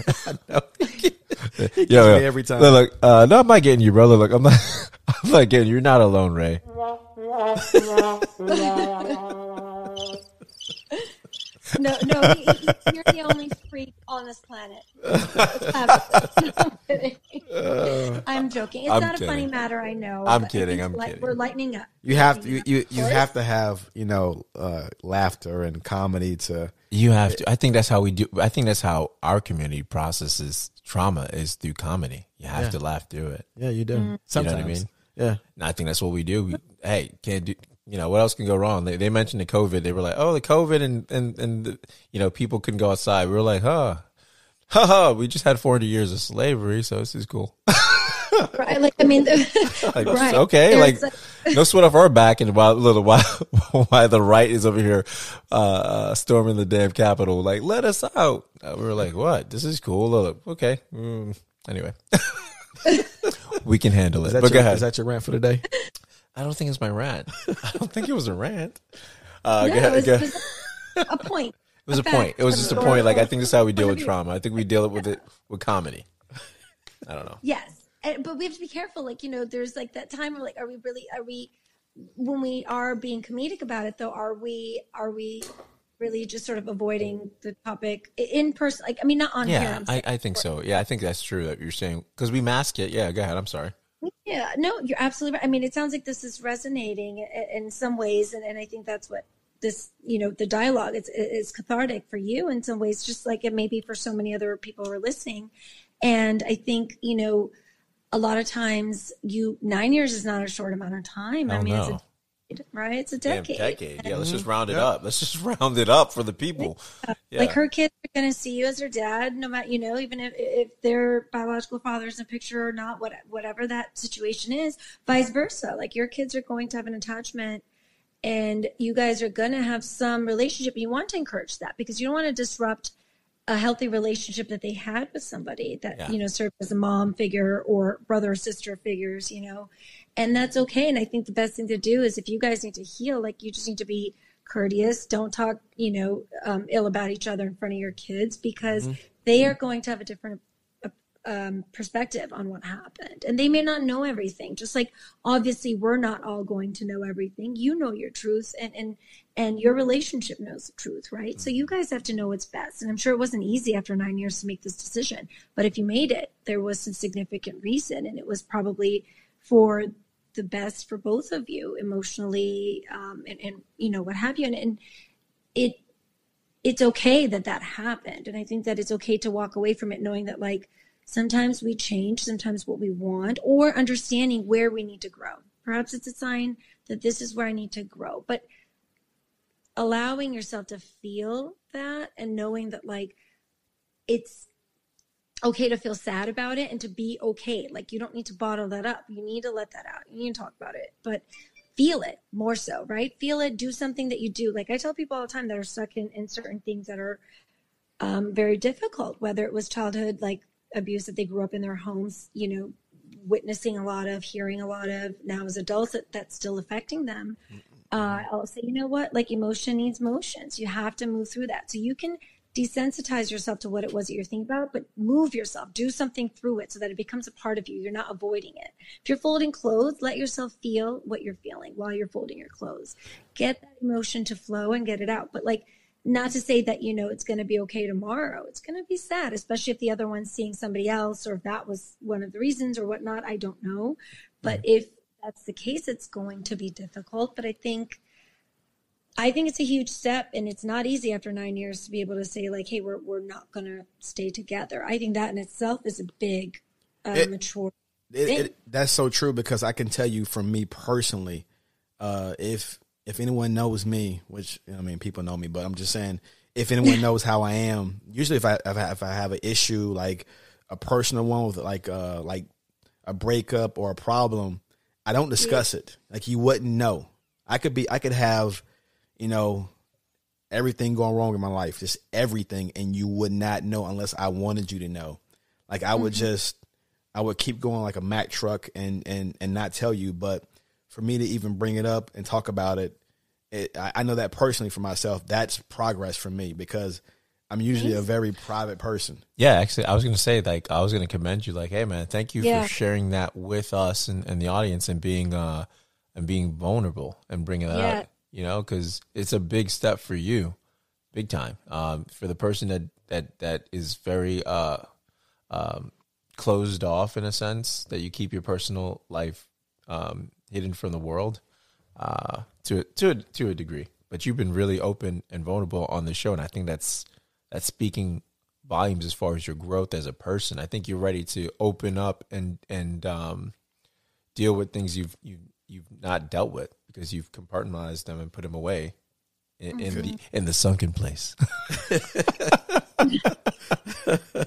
yeah, me every time. Look, look, uh, no, I'm not getting you, brother. Look, I'm not. I'm not getting you. You're not alone, Ray. no no he, he, you're the only freak on this planet Let's have it. No, I'm. I'm joking it's I'm not a funny matter I know I'm kidding, I'm li- kidding. we're lightening up You have Lightening you you, you have to have you know uh, laughter and comedy to You have to. I think that's how we do. I think that's how our community processes trauma is through comedy. You have Yeah. to laugh through it. yeah you do mm-hmm. You know sometimes what I mean? yeah And I think that's what we do. We, hey, can't do. You know what else can go wrong? They, they mentioned the COVID. They were like, oh, the COVID and and and the, you know people couldn't go outside. We were like, huh, ha ha. We just had 400 years of slavery, so this is cool. right like I mean Like, right okay, There's like a- no sweat off our back, and while little while while the right is over here uh, storming the damn Capitol, like let us out. Uh, we were like, what? This is cool. Look, okay. Mm, anyway, we can handle it. that, But your, go ahead. is that your rant for the day I don't think it's my rant. I don't think it was a rant. Uh, no, go ahead, it was, go- it was a point It was a fact. point. It was just a point. Like I think this is how we deal with trauma. I think we deal with it with comedy. I don't know. Yes. And, but we have to be careful. Like, you know, there's like that time where like, are we really, are we, when we are being comedic about it though, are we, are we really just sort of avoiding the topic in person? Like, I mean, not on here. Yeah, I'm I. I think so. Yeah, I think that's true that you're saying because we mask it. Yeah, go ahead. I'm sorry. Yeah, no, you're absolutely right. I mean, it sounds like this is resonating in some ways. And, and I think that's what this, you know, the dialogue is, is cathartic for you in some ways, just like it may be for so many other people who are listening. And I think, you know, a lot of times you, nine years is not a short amount of time. I Oh, mean, no. it's a decade, right? It's a Damn, decade. decade. Yeah, let's just round it up. Let's just round it up for the people. Yeah. Like her kids are going to see you as her dad, no matter, you know, even if, if their biological father is in the picture or not, what, whatever that situation is, vice versa. Like your kids are going to have an attachment and you guys are going to have some relationship. You want to encourage that because you don't want to disrupt a healthy relationship that they had with somebody that, Yeah. you know, served as a mom figure or brother or sister figures, you know. and that's okay. And I think the best thing to do is if you guys need to heal, like you just need to be courteous. Don't talk, you know, um, ill about each other in front of your kids because mm-hmm. they are going to have a different um, perspective on what happened. And they may not know everything. Just like obviously we're not all going to know everything. You know your truth and and and your relationship knows the truth, right? So you guys have to know what's best. And I'm sure it wasn't easy after nine years to make this decision. But if you made it, there was some significant reason and it was probably for the best for both of you emotionally um, and, and you know what have you and, and it it's okay that that happened and i think that it's okay to walk away from it knowing that like Sometimes we change, sometimes what we want, or understanding where we need to grow. Perhaps it's a sign that this is where I need to grow. But allowing yourself to feel that and knowing that, like, it's okay to feel sad about it and to be okay. Like, you don't need to bottle that up. You need to let that out. You need to talk about it. But feel it more so, right? Feel it, do something that you do. Like I tell people all the time that are stuck in, in certain things that are um, very difficult, whether it was childhood, like abuse that they grew up in their homes, you know, witnessing a lot of, hearing a lot of now as adults that, that's still affecting them. Uh, I'll say, you know what? Like emotion needs motions. You have to move through that. So you can desensitize yourself to what it was that you're thinking about, but move yourself, do something through it so that it becomes a part of you. You're not avoiding it. If you're folding clothes, let yourself feel what you're feeling while you're folding your clothes. Get that emotion to flow and get it out. But like not to say that you know it's going to be okay tomorrow. It's going to be sad especially if the other one's seeing somebody else or if that was one of the reasons or whatnot. I don't know. But if that's the case it's going to be difficult. But i think i think it's a huge step and it's not easy after nine years to be able to say like hey we're, we're not going to stay together. I think that in itself is a big uh, it, mature it, it, that's so true because i can tell you from me personally uh, if if anyone knows me, which I mean, people know me, but I'm just saying, if anyone knows how I am, usually if I if I, if I have an issue like a personal one with like uh like a breakup or a problem, I don't discuss yeah. it. Like you wouldn't know. I could be I could have, you know, everything going wrong in my life, just everything, and you would not know unless I wanted you to know. Like I would mm-hmm. just I would keep going like a Mack truck and and and not tell you, but for me to even bring it up and talk about it, it I, I know that personally for myself, that's progress for me because I'm usually a very private person. Yeah, actually, I was going to say, like, I was going to commend you, like, hey, man, thank you yeah. for sharing that with us and, and, the audience and being, uh, and being vulnerable and bringing that yeah. up, you know, because it's a big step for you, big time. Um, for the person that, that, that is very, uh, um, closed off in a sense, that you keep your personal life, um, hidden from the world uh, to to to a degree. But you've been really open and vulnerable on the show, and I think that's that's speaking volumes as far as your growth as a person. I think you're ready to open up and and um, deal with things you've you you've not dealt with because you've compartmentalized them and put them away in, in the in the sunken place.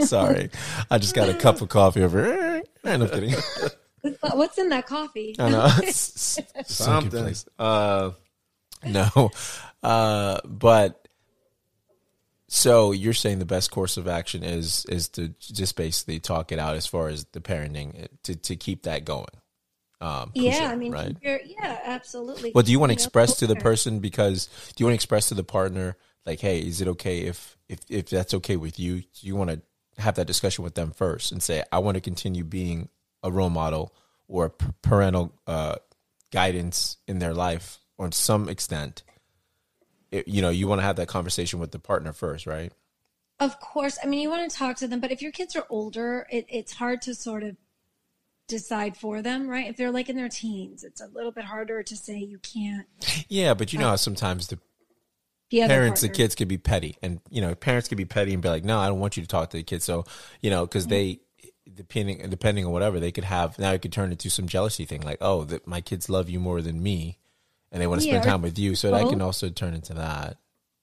Sorry, I just got a cup of coffee over. I'm kidding. What's in that coffee? I know. Something. Uh, no. Uh, but so you're saying the best course of action is is to just basically talk it out as far as the parenting to to keep that going. Um, yeah, I mean, right? yeah, absolutely. Well, do you want to express to the person because do you want to express to the partner like, hey, is it okay if if if that's okay with you? Do you want to have that discussion with them first and say, I want to continue being a role model or parental uh, guidance in their life on some extent, it, you know, you want to have that conversation with the partner first, right? Of course. I mean, you want to talk to them, but if your kids are older, it, it's hard to sort of decide for them, right? If they're like in their teens, it's a little bit harder to say you can't. Yeah, but you know how sometimes the, the parents, partner. the kids could be petty, and you know, parents could be petty and be like, "No, I don't want you to talk to the kids." So you know, because mm-hmm. they depending depending on whatever they could have now it could turn into some jealousy thing like oh that my kids love you more than me and they want to yeah, spend time with you. So that can also turn into that.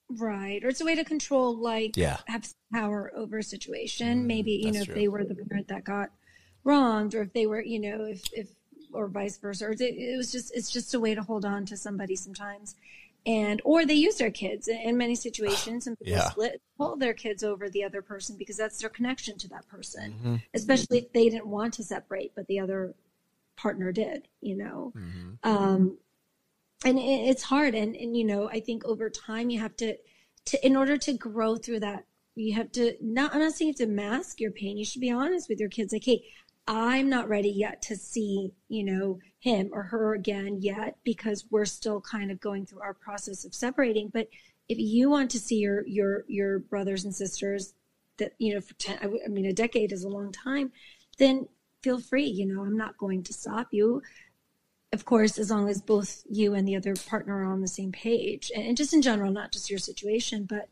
Right or it's a way to control like yeah. have power over a situation. Mm, maybe you know true. if they were the parent that got wronged or if they were you know if if or vice versa or it, it was just it's just a way to hold on to somebody sometimes and or they use their kids in many situations and people yeah. split pull their kids over the other person because that's their connection to that person mm-hmm. especially if they didn't want to separate but the other partner did, you know. Mm-hmm. Um, and it, it's hard. And, and, you know, I think over time you have to, to, in order to grow through that, you have to not, I'm not saying you have to mask your pain. You should be honest with your kids. Like, Hey, I'm not ready yet to see, you know, him or her again yet because we're still kind of going through our process of separating. But if you want to see your your your brothers and sisters that you know for 10 I mean a decade is a long time, then feel free, you know, I'm not going to stop you. Of course, as long as both you and the other partner are on the same page and just in general, not just your situation, but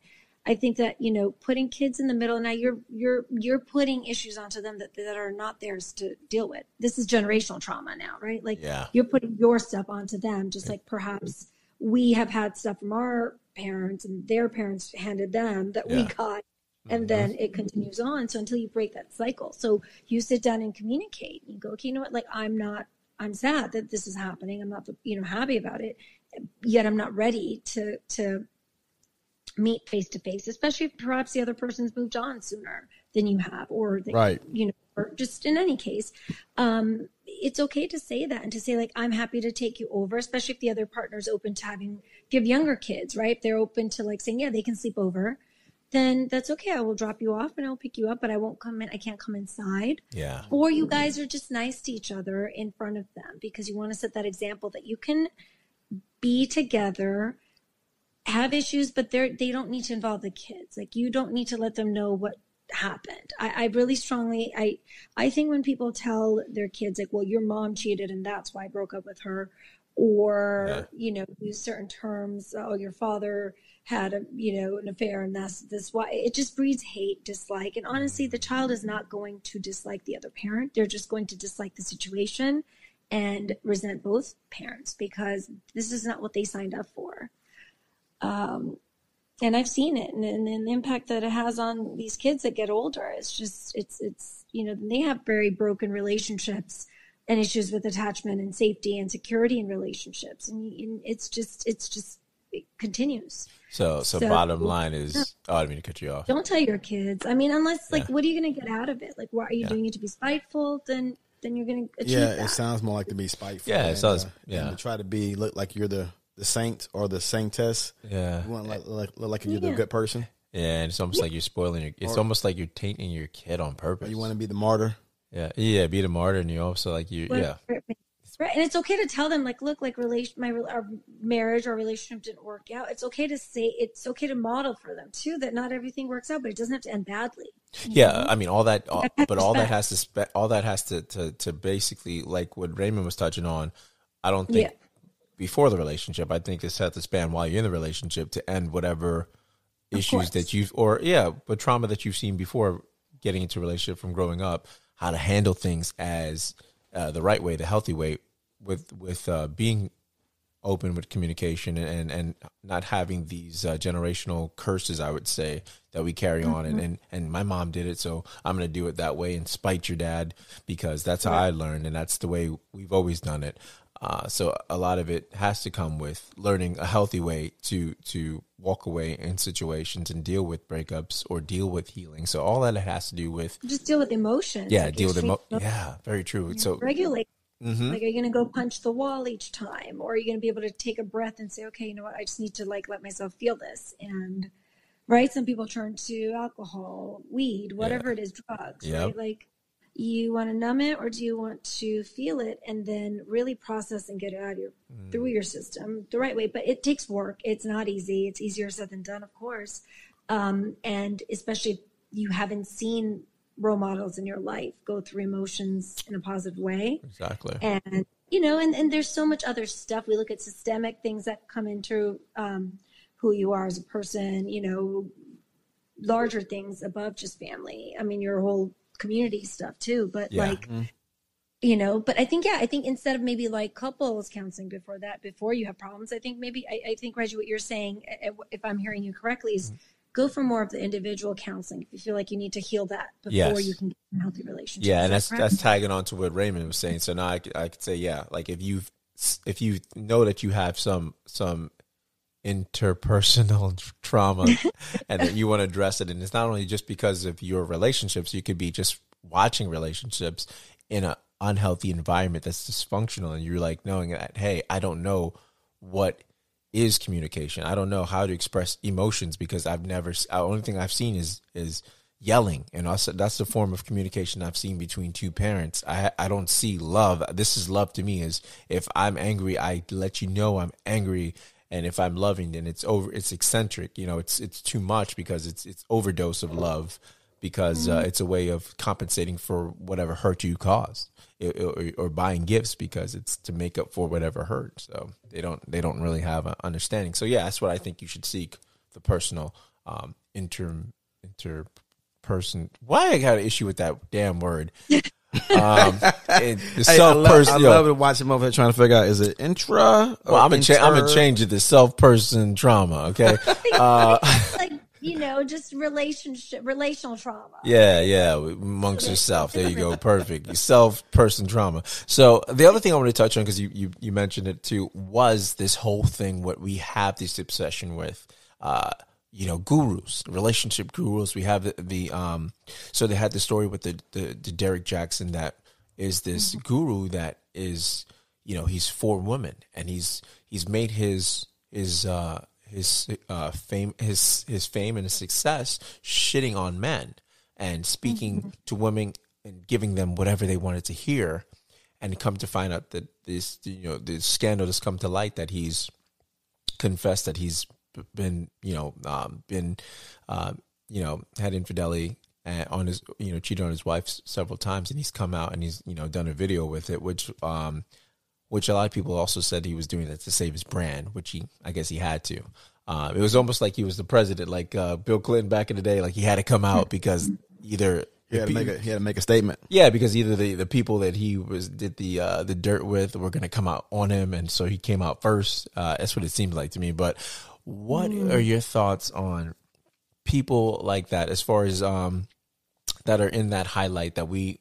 I think that you know putting kids in the middle now you're you're you're putting issues onto them that that are not theirs to deal with. This is generational trauma now, right? Like yeah. you're putting your stuff onto them, just like perhaps we have had stuff from our parents and their parents handed them that yeah. we got, and mm-hmm. then it continues on. So until you break that cycle, so you sit down and communicate. You go, okay, you know what? Like I'm not. I'm sad that this is happening. I'm not, you know, happy about it. Yet I'm not ready to to meet face to face, especially if perhaps the other person's moved on sooner than you have, or right, you know, or just in any case, um, it's okay to say that and to say like, I'm happy to take you over, especially if the other partner's open to having, if you have younger kids, right? If they're open to like saying, yeah, they can sleep over, then that's okay. I will drop you off and I'll pick you up, but I won't come in. I can't come inside. Yeah. Or you guys are just nice to each other in front of them because you want to set that example that you can be together have issues, but they're they don't need to involve the kids. Like you don't need to let them know what happened. I, I really strongly I I think when people tell their kids like, well, your mom cheated and that's why I broke up with her, or yeah. you know, use certain terms, oh, your father had a you know an affair and that's this why it just breeds hate dislike and honestly the child is not going to dislike the other parent they're just going to dislike the situation and resent both parents because this is not what they signed up for um, and I've seen it and, and, and, the impact that it has on these kids that get older. It's just, it's, it's, you know, they have very broken relationships and issues with attachment and safety and security in relationships. And, and it's just, it's just, it continues. So, so, so bottom line is, oh, I didn't mean to cut you off. Don't tell your kids. I mean, unless like, yeah. what are you going to get out of it? Like, why are you yeah. doing it to be spiteful? Then, then you're going to Yeah, that. it sounds more like to be spiteful. Yeah, it sounds. Uh, yeah, to try to be look like you're the the saint or the saintess. Yeah, you want to like, look like you're the good person. Yeah, and it's almost like you're spoiling your. It's or, almost like you're tainting your kid on purpose. you want to be the martyr. Yeah, yeah, be the martyr, and you also like you. yeah, right, and it's okay to tell them like, look, like relation, my our marriage or relationship didn't work out. It's okay to say. It's okay to model for them too that not everything works out, but it doesn't have to end badly. Yeah, know? I mean all that, all, but all that has to spe- all that has to, to to basically like what Raymond was touching on. I don't think yeah before the relationship. I think to set the span while you're in the relationship to end whatever issues that you've or yeah, but trauma that you've seen before getting into a relationship from growing up, how to handle things as uh, the right way, the healthy way, with with uh, being open with communication and and not having these uh, generational curses i would say that we carry on mm-hmm. and, and and my mom did it so i'm going to do it that way and spite your dad because that's how i learned and that's the way we've always done it uh, so a lot of it has to come with learning a healthy way to to walk away in situations and deal with breakups or deal with healing. So all that it has to do with just deal with emotions. Yeah, like deal with emotions. Yeah, very true. So regulate. Mm-hmm. Like, are you going to go punch the wall each time, or are you going to be able to take a breath and say, "Okay, you know what? I just need to like let myself feel this." And right, some people turn to alcohol, weed, whatever yeah. it is, drugs. Yep. Right, like you want to numb it or do you want to feel it and then really process and get it out of your mm. through your system the right way? But it takes work. It's not easy. It's easier said than done of course. Um, and especially if you haven't seen role models in your life go through emotions in a positive way. Exactly. And you know and, and there's so much other stuff. We look at systemic things that come into um, who you are as a person you know larger things above just family. I mean your whole community stuff too. But yeah. like, mm-hmm. you know, but I think, yeah, I think instead of maybe like couples counseling before that, before you have problems, I think maybe, I, I think, Reggie, what you're saying, if I'm hearing you correctly, is mm-hmm. go for more of the individual counseling if you feel like you need to heal that before yes. you can get a healthy relationship. Yeah. and that's, that's tagging on to what Raymond was saying. So now I, I could say, yeah, like if you've, if you know that you have some, some interpersonal trauma and that you want to address it. And it's not only just because of your relationships you could be just watching relationships in an unhealthy environment that's dysfunctional and you're like knowing that hey i don't know what is communication. I don't know how to express emotions because i've never the only thing i've seen is is yelling. And also that's the form of communication i've seen between two parents. I i don't see love. This is love to me is if i'm angry i let you know i'm angry and if i'm loving then it's over it's eccentric you know it's it's too much because it's it's overdose of love because uh, it's a way of compensating for whatever hurt you caused or, or, buying gifts because it's to make up for whatever hurt so they don't they don't really have an understanding so yeah that's what i think you should seek the personal um inter inter person. Why I got an issue with that damn word? um, hey, self I, love, I love to watch him over there trying to figure out is it intra? Well, I'm gonna cha- I'm gonna change it to self person trauma. Okay, uh, like you know, just relationship relational trauma. Yeah, yeah, amongst yourself. There you go, perfect. Self person trauma. So the other thing I want to touch on because you, you you mentioned it too was this whole thing what we have this obsession with. Uh, you know gurus relationship gurus we have the, the um so they had the story with the, the the derrick jaxn that is this mm-hmm. guru that is you know he's for women and he's he's made his his uh his uh fame his his fame and his success shitting on men and speaking mm-hmm. to women and giving them whatever they wanted to hear and come to find out that this you know the scandal has come to light that he's confessed that he's been you know um, been uh, you know had infidelity on his you know cheated on his wife several times and he's come out and he's you know done a video with it which um which a lot of people also said he was doing that to save his brand which he i guess he had to uh, it was almost like he was the president like uh, bill clinton back in the day like he had to come out because either he had, to make a, he had to make a statement. Yeah, because either the, the people that he was did the uh, the dirt with were going to come out on him, and so he came out first. Uh, that's what it seems like to me. But what mm. are your thoughts on people like that, as far as um, that are in that highlight that we,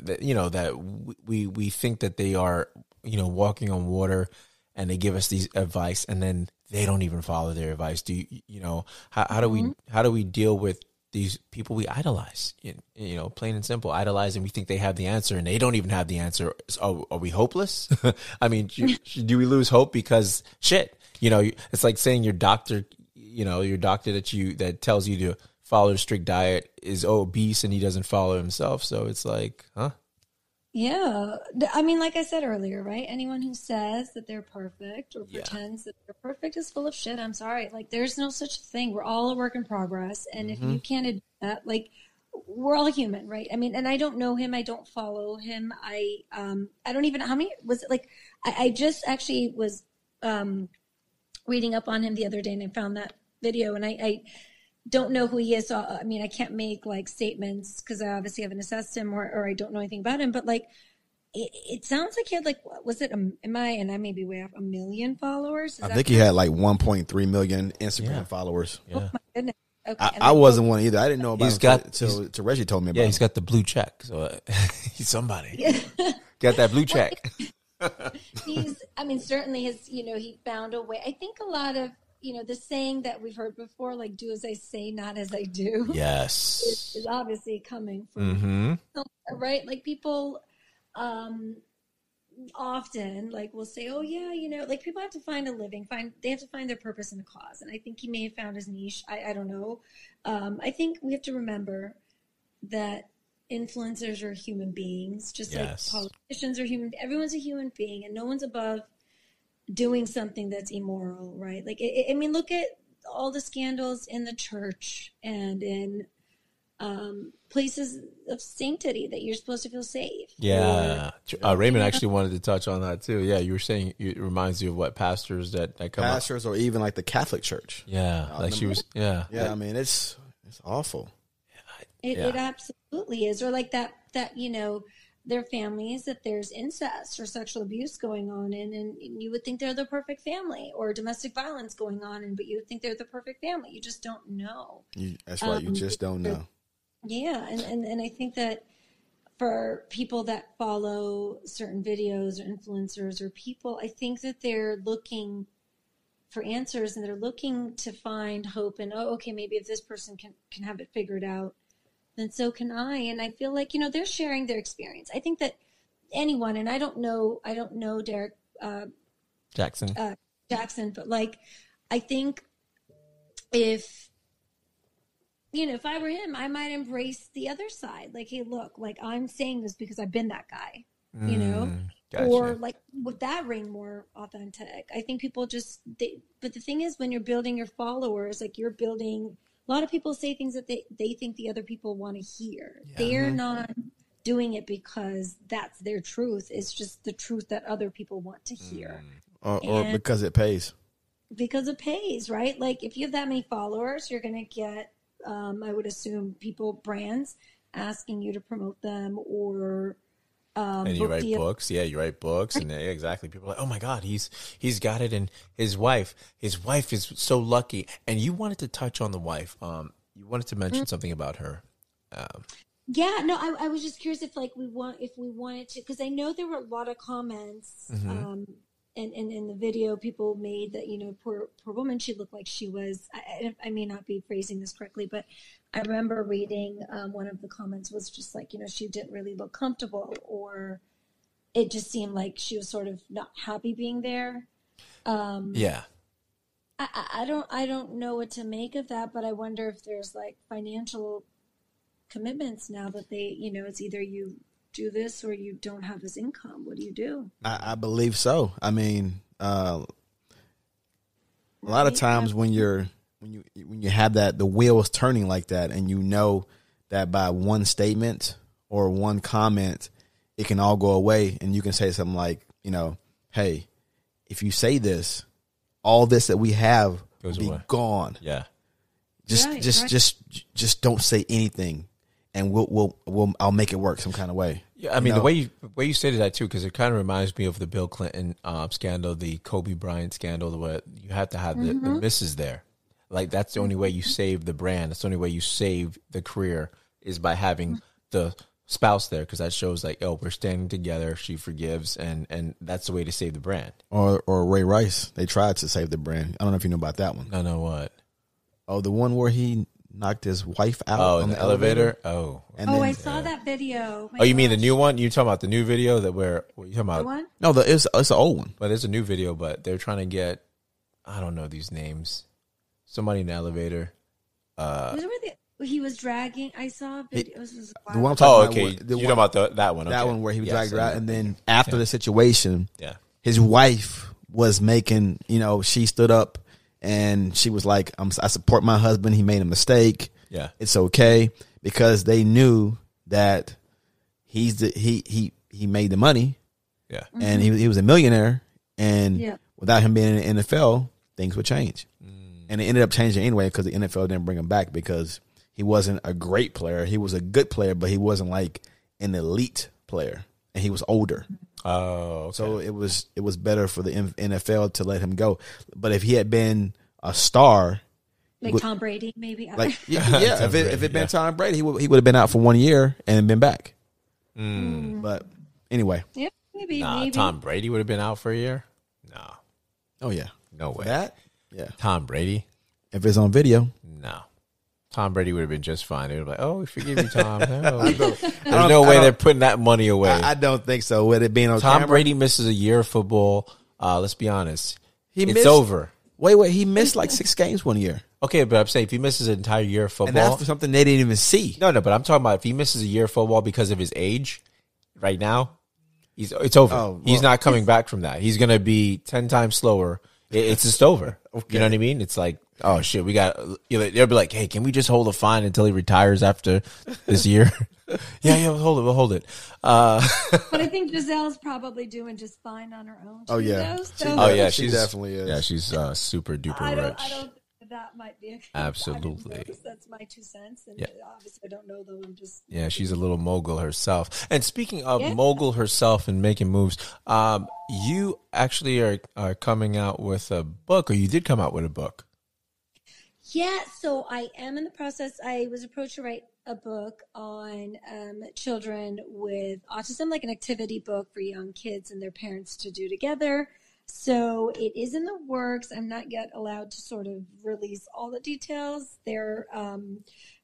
that, you know, that we we think that they are, you know, walking on water, and they give us these advice, and then they don't even follow their advice. Do you, you know, how, how do we mm-hmm. how do we deal with these people we idolize, you you know, plain and simple, idolize, and we think they have the answer, and they don't even have the answer. Are, are we hopeless? I mean, do we lose hope because shit? You know, it's like saying your doctor, you know, your doctor that you that tells you to follow a strict diet is obese and he doesn't follow himself. So it's like, huh? Yeah. I mean, like I said earlier, right? Anyone who says that they're perfect or yeah. pretends that they're perfect is full of shit. I'm sorry. Like, there's no such thing. We're all a work in progress. And mm-hmm. if you can't admit that, like, we're all human, right? I mean, and I don't know him. I don't follow him. I, um, I don't even, know how many was it like, I, I just actually was, um, reading up on him the other day and I found that video and I, I don't know who he is. So, I mean, I can't make like statements because I obviously haven't assessed him or, or I don't know anything about him, but like, it, it sounds like he had like, was it, a, am I, and I may be way off, a million followers? Is I think he had like 1.3 million Instagram yeah. followers. Yeah. Oh my goodness. Okay. I, I wasn't one either. I didn't know about he's him got, until, until Reggie told me about Yeah, he's got the blue check. So uh, he's somebody. Yeah. got that blue check. he's, I mean, certainly his, you know, he found a way. I think a lot of, you know, the saying that we've heard before, like "do as I say, not as I do." Yes, is, is obviously coming from mm-hmm. right. Like people, um, often like will say, "Oh yeah, you know," like people have to find a living, find they have to find their purpose and a cause, and I think he may have found his niche. I, I don't know. Um, I think we have to remember that influencers are human beings, just yes. like politicians are human. Everyone's a human being, and no one's above doing something that's immoral, right? Like, it, I mean, look at all the scandals in the church and in um, places of sanctity that you're supposed to feel safe. Yeah, or, uh, Raymond actually wanted to touch on that too. Yeah, you were saying it reminds you of what pastors that that come pastors up. or even like the Catholic Church. Yeah, uh, like she was. Yeah, yeah. I mean, it's it's awful. It, yeah. it absolutely is. Or like that, that, you know, their families that there's incest or sexual abuse going on in and you would think they're the perfect family or domestic violence going on and but you would think they're the perfect family. You just don't know. You, that's right. Um, you just don't know. Yeah and, and and i think that for people that follow certain videos or influencers or people i think that they're looking for answers and they're looking to find hope and oh okay maybe if this person can can have it figured out then so can I. And I feel like, you know, they're sharing their experience. I think that anyone, and I don't know, I don't know Derrick uh, Jaxn. uh, Jaxn, but like, I think if you know, if I were him, I might embrace the other side. Like, hey, look, like I'm saying this because I've been that guy, you know, Mm, gotcha. or like would that ring more authentic? I think people just, they, but the thing is, when you're building your followers, like you're building. A lot of people say things that they they think the other people want to hear. They're not doing it because that's their truth. It's just the truth that other people want to hear or, or because it pays. because it pays, right? Like if you have that many followers, you're going to get, um, I would assume, people, brands asking you to promote them or um, and you write deal- books, yeah, you write books, and exactly. People are like, oh my god, he's he's got it, and his wife, his wife is so lucky. And you wanted to touch on the wife. Um, you wanted to mention something about her. Um, Yeah, no, I, I was just curious if like we want if we wanted to because I know there were a lot of comments Mm-hmm. um and, and in the video people made that you know poor poor woman she looked like she was I, I, may not be phrasing this correctly but I remember reading um, one of the comments was just like you know she didn't really look comfortable or it just seemed like she was sort of not happy being there. Um, yeah, I- I don't I don't know what to make of that, but I wonder if there's like financial commitments now that they you know it's either you do this or you don't have this income. What do you do? I, I believe so. I mean, uh, a lot of Right? times when you're when you when you have that the wheels turning like that, and you know that by one statement or one comment, it can all go away, and you can say something like, you know, hey, if you say this, all this that we have Goes will be away. gone. yeah. Just Right, just right. just just don't say anything, and we'll we'll we'll I'll make it work some kind of way. Yeah, I mean know? the way you the way you stated that too, because it kind of reminds me of the Bill Clinton uh, scandal, the Kobe Bryant scandal, where you have to have the, the mm-hmm. misses there. Like that's the only way you mm-hmm. save the brand. That's the only way you save the career is by having mm-hmm. the spouse there, because that shows like, oh, we're standing together. She forgives, and and that's the way to save the brand. Or or Ray Rice, they tried to save the brand. I don't know if you know about that one. I know what. Oh, the one where he knocked his wife out Oh, on in the elevator. Oh, And oh, then, I saw that video. My oh, you mean the new one? You talking about the new video that where what you talking about? The about? one? no, the, it's it's an old one. But it's a new video, but they're trying to get I don't know these names. Somebody in the elevator. Uh, Was it where the, he was dragging? I saw a video. It was, was a The one I'm talking oh, about, okay. You the talking about the, that one? that one where he was Yes, dragged her I out, and then after the situation, yeah, his wife was making, you know, she stood up and she was like, I'm, I support my husband. He made a mistake. yeah, It's okay because they knew that he's the, he, he, he made the money yeah. and he, he was a millionaire. And Yeah. without him being in the NFL, things would change. Mm. And it ended up changing anyway because the NFL didn't bring him back because he wasn't a great player. He was a good player, but he wasn't like an elite player. And he was older. Oh, okay. So it was it was better for the NFL to let him go. But if he had been a star, like would- Tom Brady, maybe. like yeah, yeah if it if Brady, it been yeah. Tom Brady, he would he would have been out for one year and been back. Mm. But anyway, yeah, maybe, nah, maybe. Tom Brady would have been out for a year. No, oh yeah, no way. that yeah. Tom Brady, If it's on video, no. Tom Brady would have been just fine. They would have been like, "Oh, we forgive you, Tom." No. There's no way they're putting that money away. I, I don't think so. With it being on Tom camera, Brady misses a year of football. Uh, let's be honest, He it's missed- over. Wait, wait, he missed like six games one year, Okay, but I'm saying if he misses an entire year of football, and that's something they didn't even see. No, no, but I'm talking about if he misses a year of football because of his age, right now, he's it's over. Oh, he's not coming back from that. He's gonna be ten times slower. It, it's just over. You know what I mean? It's like, oh shit, we got. You know, they'll be like, hey, can we just hold a fine until he retires after this year? yeah, yeah, we'll hold it. We'll hold it. Uh, But I think Gisele's probably doing just fine on her own. Oh, yeah. though, She so oh yeah, She definitely is. Yeah, she's uh, super duper I don't. rich. That might be a Absolutely. That's my two cents, and Yeah. obviously I don't know though. I'm just Yeah, she's a little mogul herself. And speaking of Yeah. mogul herself and making moves, um, you actually are, are coming out with a book, or you did come out with a book. Yeah, so I am in the process. I was approached to write a book on um, children with autism, like an activity book for young kids and their parents to do together. So it is in the works. I'm not yet allowed to sort of release all the details. They're um,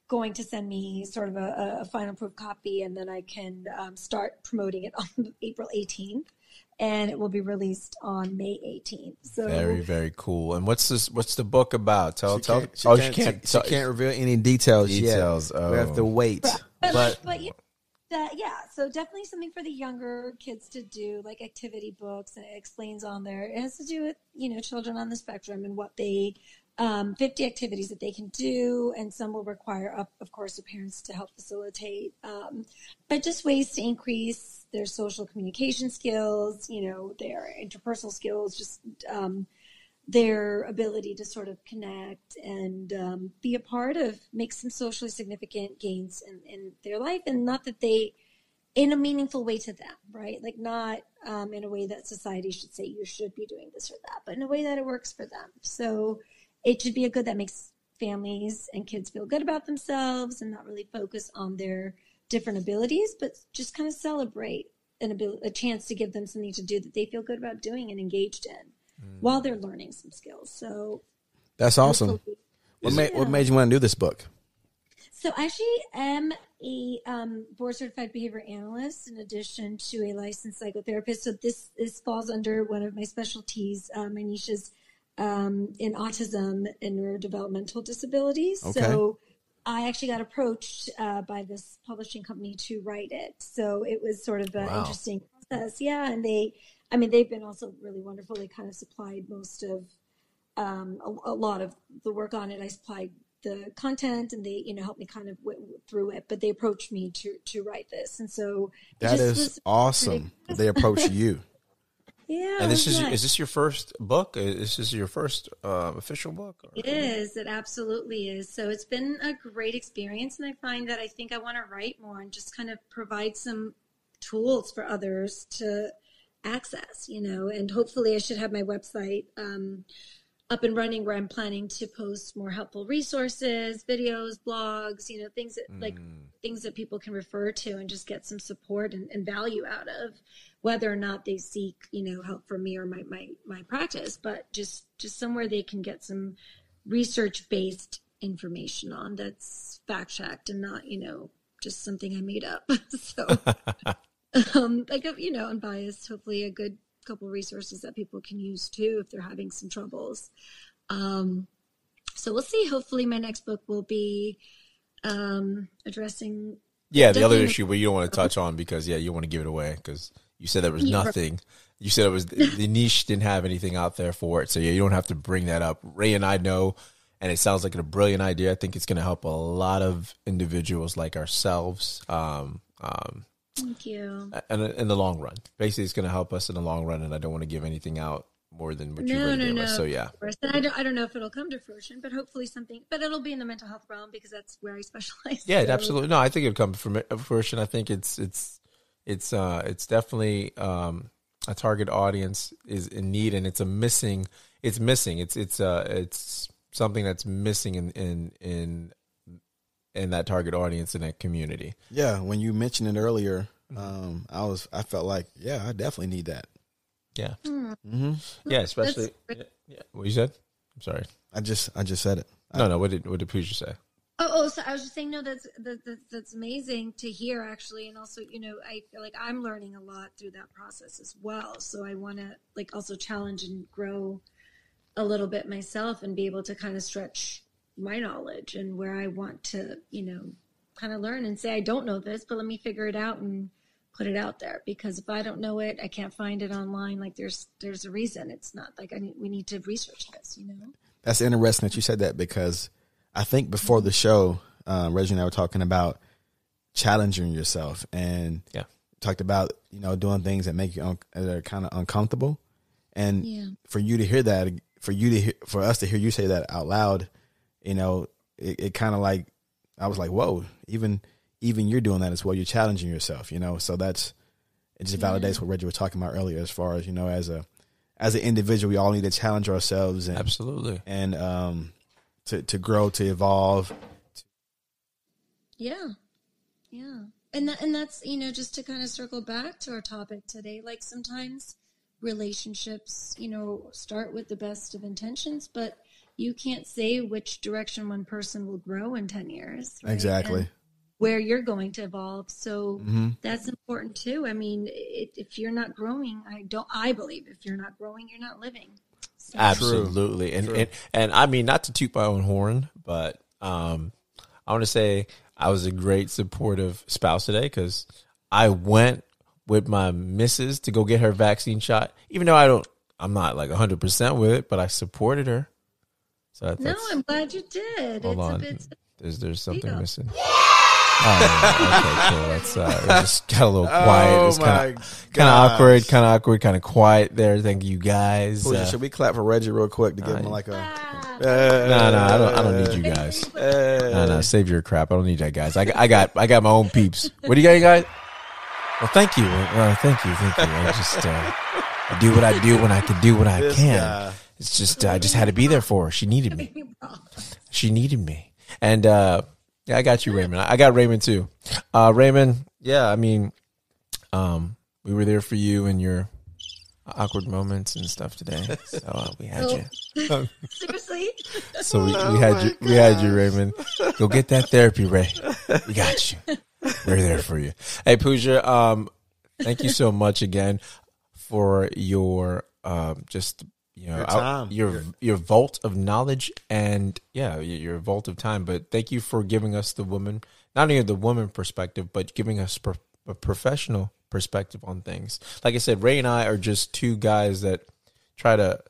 going to send me sort of a, a final proof copy, and then I can um, start promoting it on April 18th, and it will be released on May 18th. So Very, very cool. And what's this? What's the book about? Tell, She tell. can't, she oh, can't, she can't. she, she can't reveal any details, Details, yet. We have to oh. wait. but But- but, but yeah, that, yeah, so definitely something for the younger kids to do, like activity books, and it explains on there. It has to do with you know children on the spectrum and what they. Um, 50 activities that they can do, and some will require, of, of course, the parents to help facilitate. Um, but just ways to increase their social communication skills, you know, their interpersonal skills, just um, their ability to sort of connect and um, be a part of, make some socially significant gains in, in their life, and not that they, in a meaningful way to them, right? Like not um, in a way that society should say you should be doing this or that, but in a way that it works for them. So it should be a good that makes families and kids feel good about themselves and not really focus on their different abilities, but just kind of celebrate an ability, a chance to give them something to do that they feel good about doing and engaged in while they're learning some skills. So That's awesome. hopefully- What made, what made you want to do this book? So I actually am a um, board certified behavior analyst in addition to a licensed psychotherapist. So this this falls under one of my specialties. Uh, my niches um, in autism and neurodevelopmental disabilities. Okay. So I actually got approached uh, by this publishing company to write it. So it was sort of an Wow. interesting process. Yeah, and they, I mean, they've been also really wonderful. They kind of supplied most of um, a, a lot of the work on it. I supplied the content, and they, you know, helped me kind of w- w- through it. But they approached me to to write this, and so it That just is was awesome. that They approached you. Yeah, And this it was is nice. is this your first book? Is this your first uh, official book? or- It is. It absolutely is. So it's been a great experience, and I find that I think I want to write more and just kind of provide some tools for others to access. You know, and hopefully I should have my website um, up and running where I'm planning to post more helpful resources, videos, blogs. You know, things that like things that people can refer to and just get some support and, and value out of whether or not they seek you know help from me or my, my my practice but just just somewhere they can get some research based information on that's fact checked and not you know just something i made up so um like a, you know unbiased hopefully a good couple resources that people can use too if they're having some troubles um so we'll see hopefully my next book will be um addressing Yeah, the other issue, but you don't want to touch on because yeah, you want to give it away because you said there was Yeah, nothing. You said it was the niche didn't have anything out there for it, so yeah, you don't have to bring that up. Ray and I know, and it sounds like a brilliant idea. I think it's going to help a lot of individuals like ourselves. Um, um, thank you in, in the long run, basically, it's going to help us in the long run, and I don't want to give anything out more than what you No, already no, gave no. us. So yeah, And I don't, I don't know if it'll come to fruition, but hopefully something. But it'll be in the mental health realm because that's where I specialize. Yeah, So- absolutely. No, I think it'll come from fruition. I think it's it's it's uh it's definitely um a target audience is in need and it's a missing it's missing. It's it's uh it's something that's missing in in in in that target audience in that community. Yeah, when you mentioned it earlier, um, I was I felt like, yeah, I definitely need that. Yeah. hmm Yeah, especially yeah, yeah. What you said? I'm sorry. I just I just said it. No, no, what did what did Pooja say? Oh, oh, so I was just saying, no, that's that, that, that's amazing to hear, actually, and also, you know, I feel like I'm learning a lot through that process as well. So I want to like also challenge and grow a little bit myself and be able to kind of stretch my knowledge and where I want to, you know, kind of learn and say I don't know this, but let me figure it out and put it out there because if I don't know it, I can't find it online. Like there's there's a reason. It's not like I need, we need to research this, you know. That's interesting that you said that because I think before the show, um, Reggie and I were talking about challenging yourself and Yeah. talked about you know doing things that make you un- that are kind of uncomfortable, and Yeah. for you to hear that, for you to hear, for us to hear you say that out loud, you know, it, it kind of like I was like, whoa, even even you're doing that as well. You're challenging yourself, you know. So that's it just validates what Reggie was talking about earlier, as far as you know, as a as an individual, we all need to challenge ourselves and Absolutely. and um, to to grow, to evolve. Yeah. Yeah. And that, and that's, you know, just to kind of circle back to our topic today, like sometimes relationships, you know, start with the best of intentions, but you can't say which direction one person will grow in 10 years. right? Exactly. And where you're going to evolve. So Mhm. that's important too. I mean, it, if you're not growing, I don't, I believe if you're not growing, you're not living. So, Absolutely. And, and and I mean not to toot my own horn, but um I want to say I was a great supportive spouse today cuz I went with my missus to go get her vaccine shot even though I don't I'm not like 100% with it, but I supported her. So that's, no, I'm glad you did. hold it's on. A, it's there's there's something Yeah. missing. Oh, okay, cool. That's uh, it just got a little quiet. Oh it's kind my of kind of awkward, kind of awkward, kind of quiet there. Thank you guys. Pooja, Uh, should we clap for Reggie real quick to give him uh, like a? ah, no, no, I don't. I don't need you guys. No, no, save your crap. I don't need that, guys. I, got- I got, I got my own peeps. What do you got, you guys? Well, thank you. Well, thank you, thank you. I just uh, I do what I do when I can do what I This can. guy. It's just I just had to be there for her. She needed me. She needed me. And uh, yeah, I got you, Raymond. I got Raymond too. Uh, Raymond, yeah, I mean, um, we were there for you and your awkward moments and stuff today. So uh, we had you. seriously? So we, we Oh had you, we had you, Raymond. Go get that therapy, Ray. We got you. We're there for you. Hey, Pooja, um, thank you so much again for your um, just you know Your out- time. your your vault of knowledge and yeah, your, your vault of time. But thank you for giving us the woman, not only the woman perspective, but giving us pro- a professional perspective on things. Like I said, Ray and I are just two guys that try to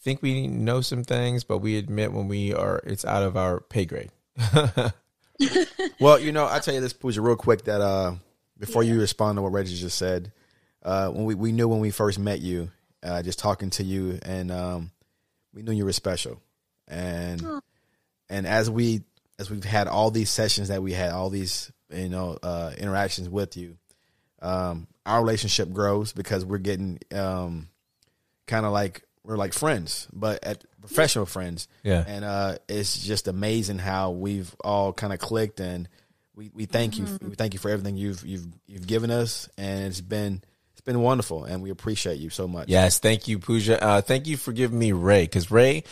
think we know some things, but we admit when we are it's out of our pay grade. Well, you know, I tell you this, Pooja, real quick. That uh, before you respond to what Reggie just said, uh, when we we knew when we first met you, uh, just talking to you, and um, we knew you were special, and and as we as we've had all these sessions that we had, all these you know uh, interactions with you, um, our relationship grows because we're getting um, kind of like we're like friends, but at professional friends. Yeah. And uh, it's just amazing how we've all kind of clicked, and we, we thank you we thank you for everything you've you've you've given us, and it's been it's been wonderful, and we appreciate you so much. Yes, thank you, Pooja. Uh, thank you for giving me Ray because Ray,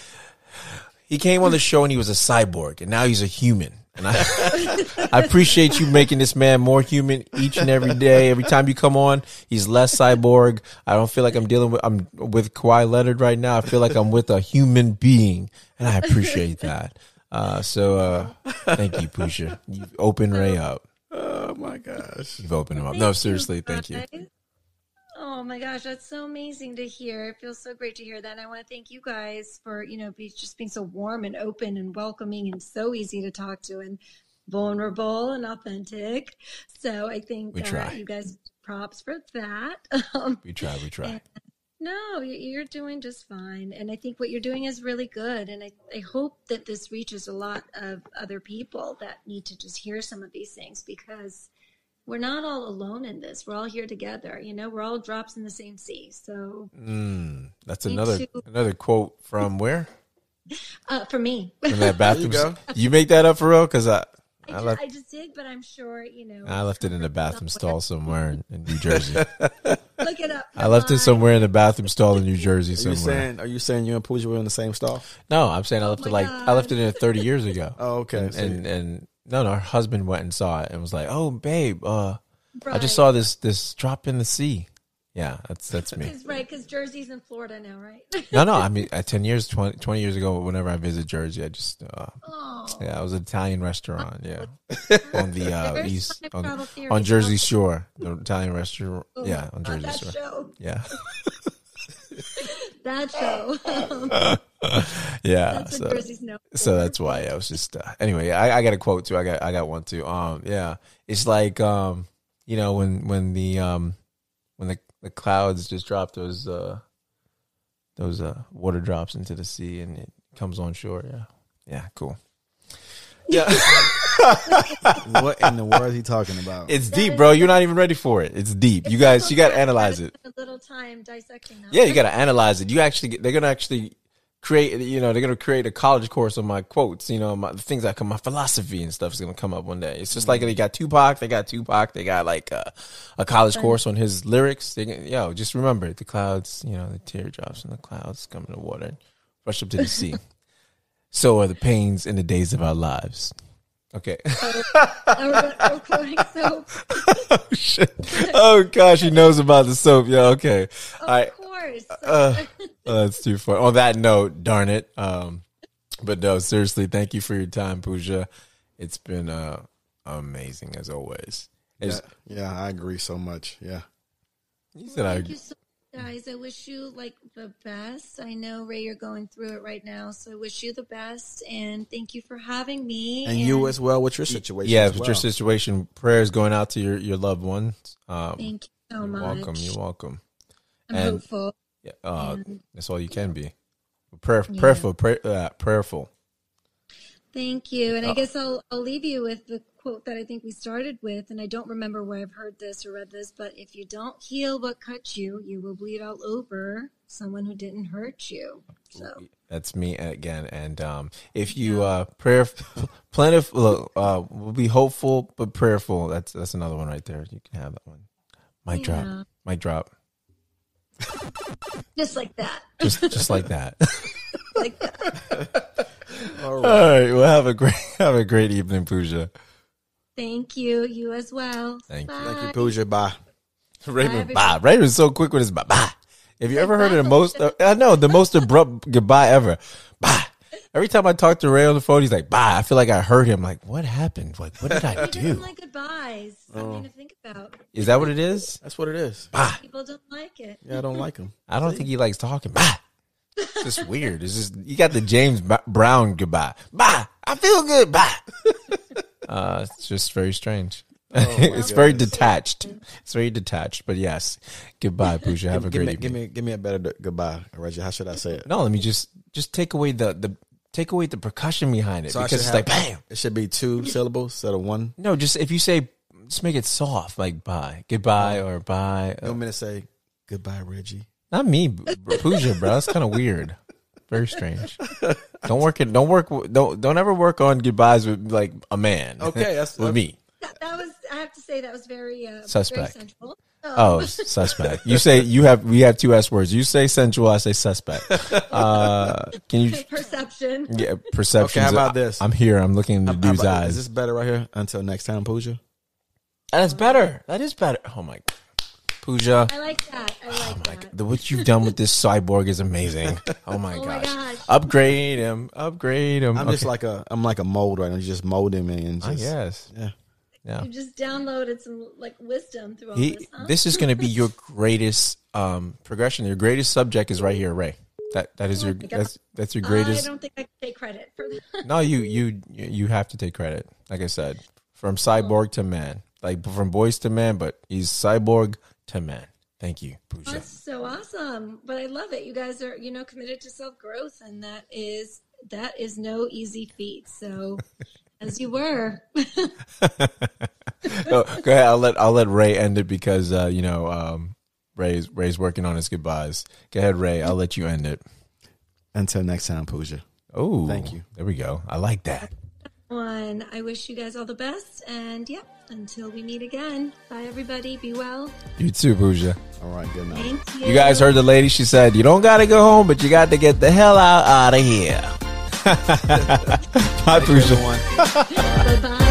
he came on the show and he was a cyborg, and now he's a human. And I, I appreciate you making this man more human each and every day. Every time you come on, he's less cyborg. I don't feel like I'm dealing with I'm with Kawhi Leonard right now. I feel like I'm with a human being, and I appreciate that. Uh, so uh, thank you, Pooja. You've opened Ray up. Oh my gosh. You've opened him up. No, seriously, thank you. Oh my gosh, that's so amazing to hear. It feels so great to hear that. And I want to thank you guys for, you know, be, just being so warm and open and welcoming and so easy to talk to and vulnerable and authentic. So I think We uh, try. you guys props for that. Um, We try, we try. no, you- you're doing just fine. And I think what you're doing is really good. And I, I hope that this reaches a lot of other people that need to just hear some of these things because we're not all alone in this. We're all here together. You know, we're all drops in the same sea. So Mm, that's another too. another quote from where? uh, for me, From that bathroom. go. you make that up for real? Because I I, I ju- left I just did, but I'm sure, you know. I left it in the bathroom stall somewhere in, in New Jersey. Look it up. I left it somewhere in the bathroom stall in New Jersey Are you somewhere. saying are you saying you and Pooja were in the same stall? No, I'm saying I left Oh it like I left it in there 30 years ago. Oh, okay. And, So- and and no, no, her husband went and saw it and was like, "Oh, babe, uh, I just saw this this drop in the sea." Yeah, that's that's me. Because, right, because Jersey's in Florida now, right? No, no, I mean, uh, 10 years, 20, 20 years ago, whenever I visit Jersey, I just, uh, oh, yeah, it was an Italian restaurant, yeah, on the uh, east, on, on Jersey Shore, the Italian restaurant, yeah, on Jersey Shore, show. yeah, That show. yeah. That's so, what Jersey's known so that's why I was just uh, anyway. I, I got a quote too. I got I got one too. Um, yeah, it's like um, you know, when when the um, when the the clouds just drop those uh, those uh water drops into the sea and it comes on shore. Yeah, yeah, cool. Yeah, what in the world is he talking about? it's deep, bro. You're not even ready for it. It's deep. You guys, you got to analyze it. A little time dissecting that. Yeah, you got to analyze it. You actually, they're gonna actually create. You know, they're gonna create a college course on my quotes. You know, my the things that come, my philosophy and stuff is gonna come up one day. It's just like they got Tupac, they got Tupac, they got like a, a college course on his lyrics. They, can- yo, just remember the clouds. You know, the teardrops and the clouds come in the water, rush up to the sea. so are the pains in the days of our lives. Okay. Oh, we're, we're quoting soap. oh shit. Oh gosh, he knows about the soap. Yeah. Okay. All right. Of All right. course. Uh, oh, that's too far. On that note, darn it. Um, but no, seriously, thank you for your time, Pooja. It's been uh amazing as always. Yeah, yeah, I agree so much. Yeah. You said I. Thank you so much, guys. I wish you like the best. I know Ray, you're going through it right now, so I wish you the best. And thank you for having me. And you as well with your situation. Yeah, as with well. your situation, prayers going out to your your loved ones. Um, Thank you so you're much. welcome. You're welcome. I'm and- hopeful. Yeah, uh, And- that's all you can be. Prayer, Yeah. prayerful, pray, uh, prayerful. Thank you. And Uh, I guess I'll I'll leave you with the quote that I think we started with, and I don't remember where I've heard this or read this, but if you don't heal what cut you, you will bleed all over someone who didn't hurt you. So That's me again. And um, if you uh, prayer, plentiful, uh, will be hopeful but prayerful. That's that's another one right there. You can have that one. Mic Yeah. drop. Mic drop. just like that. Just just like that. like that. All All right. right. Well, have a great have a great evening, Pooja. Thank you. You as well. Thank you. Bye. Thank you, Pooja. Bye. Raymond, everybody. bye. Raven's so quick with his bye. Bye. Have you ever heard of the most? Pooja. Uh, I know the most abrupt goodbye ever. Bye. Every time I talk to Ray on the phone, he's like, "Bye." I feel like I heard him. Like, what happened? Like, what did I He doesn't do? like goodbyes. I Oh. mean, to think about. Is that what it is? That's what it is. Bye. People don't like it. Yeah, I don't like him. I don't think he likes talking. Bye. It's just weird. It's just you got the James Brown goodbye. Bye. I feel good. Bye. Uh, it's just very strange. it's very detached. It's very detached. But yes, goodbye, Pooja. Have a give great me, evening. give me, give me a better d- goodbye, Reggie. How should I say it? No, let me just just take away the the take away the percussion behind it I because it's like bam. It should be two syllables instead of one. No, just if you say just make it soft, like bye, goodbye, or bye. You want me to say goodbye, Reggie? Not me, Pooja, bro. That's kind of weird. Very strange. Don't work it. Don't work. Don't don't ever work on goodbyes with like a man. Okay, that's- with me. That, that was, I have to say, that was very, uh, Suspect. Very sensual. Oh, suspect. You say you have. We have two S words. You say sensual. I say suspect. Uh, can you? perception. Yeah, perception. Okay, how about this? I'm here. I'm looking in the How dude's about- eyes. Is this better right here? Until next time, Pooja. That's better. That is better. Oh my, Pooja. I like that. I like that. The, what you've done with this cyborg is amazing. Oh my Oh my gosh. gosh. Upgrade him. Upgrade him. I'm just like a, I'm like a mold right now. You just mold him in. And I just, guess. Yeah. Yeah. You just downloaded some like wisdom through all He, this, huh? this is going to be your greatest um, progression. Your greatest subject is right here, Ray. That that is Oh your that's that's your greatest. I don't think I can take credit for that. No, you you you have to take credit. Like I said, from cyborg to man, like from boys to man, but he's cyborg to men. Thank you, Pooja. That's so awesome. But I love it. You guys are, you know, committed to self growth, and that is that is no easy feat. So, as you were, Oh, go ahead. I'll let I'll let Ray end it because uh, you know um, Ray's Ray's working on his goodbyes. Go ahead, Ray. I'll let you end it. Until next time, Pooja. Oh, Thank you. There we go. I like that. one, I wish you guys all the best, and yeah, until we meet again. Bye, everybody. Be well. You too, Pooja. All right. Good night. Thank you. You guys heard the lady. She said, "You don't got to go home, but you got to get the hell out out of here." Bye, Pooja. Everyone. Bye bye.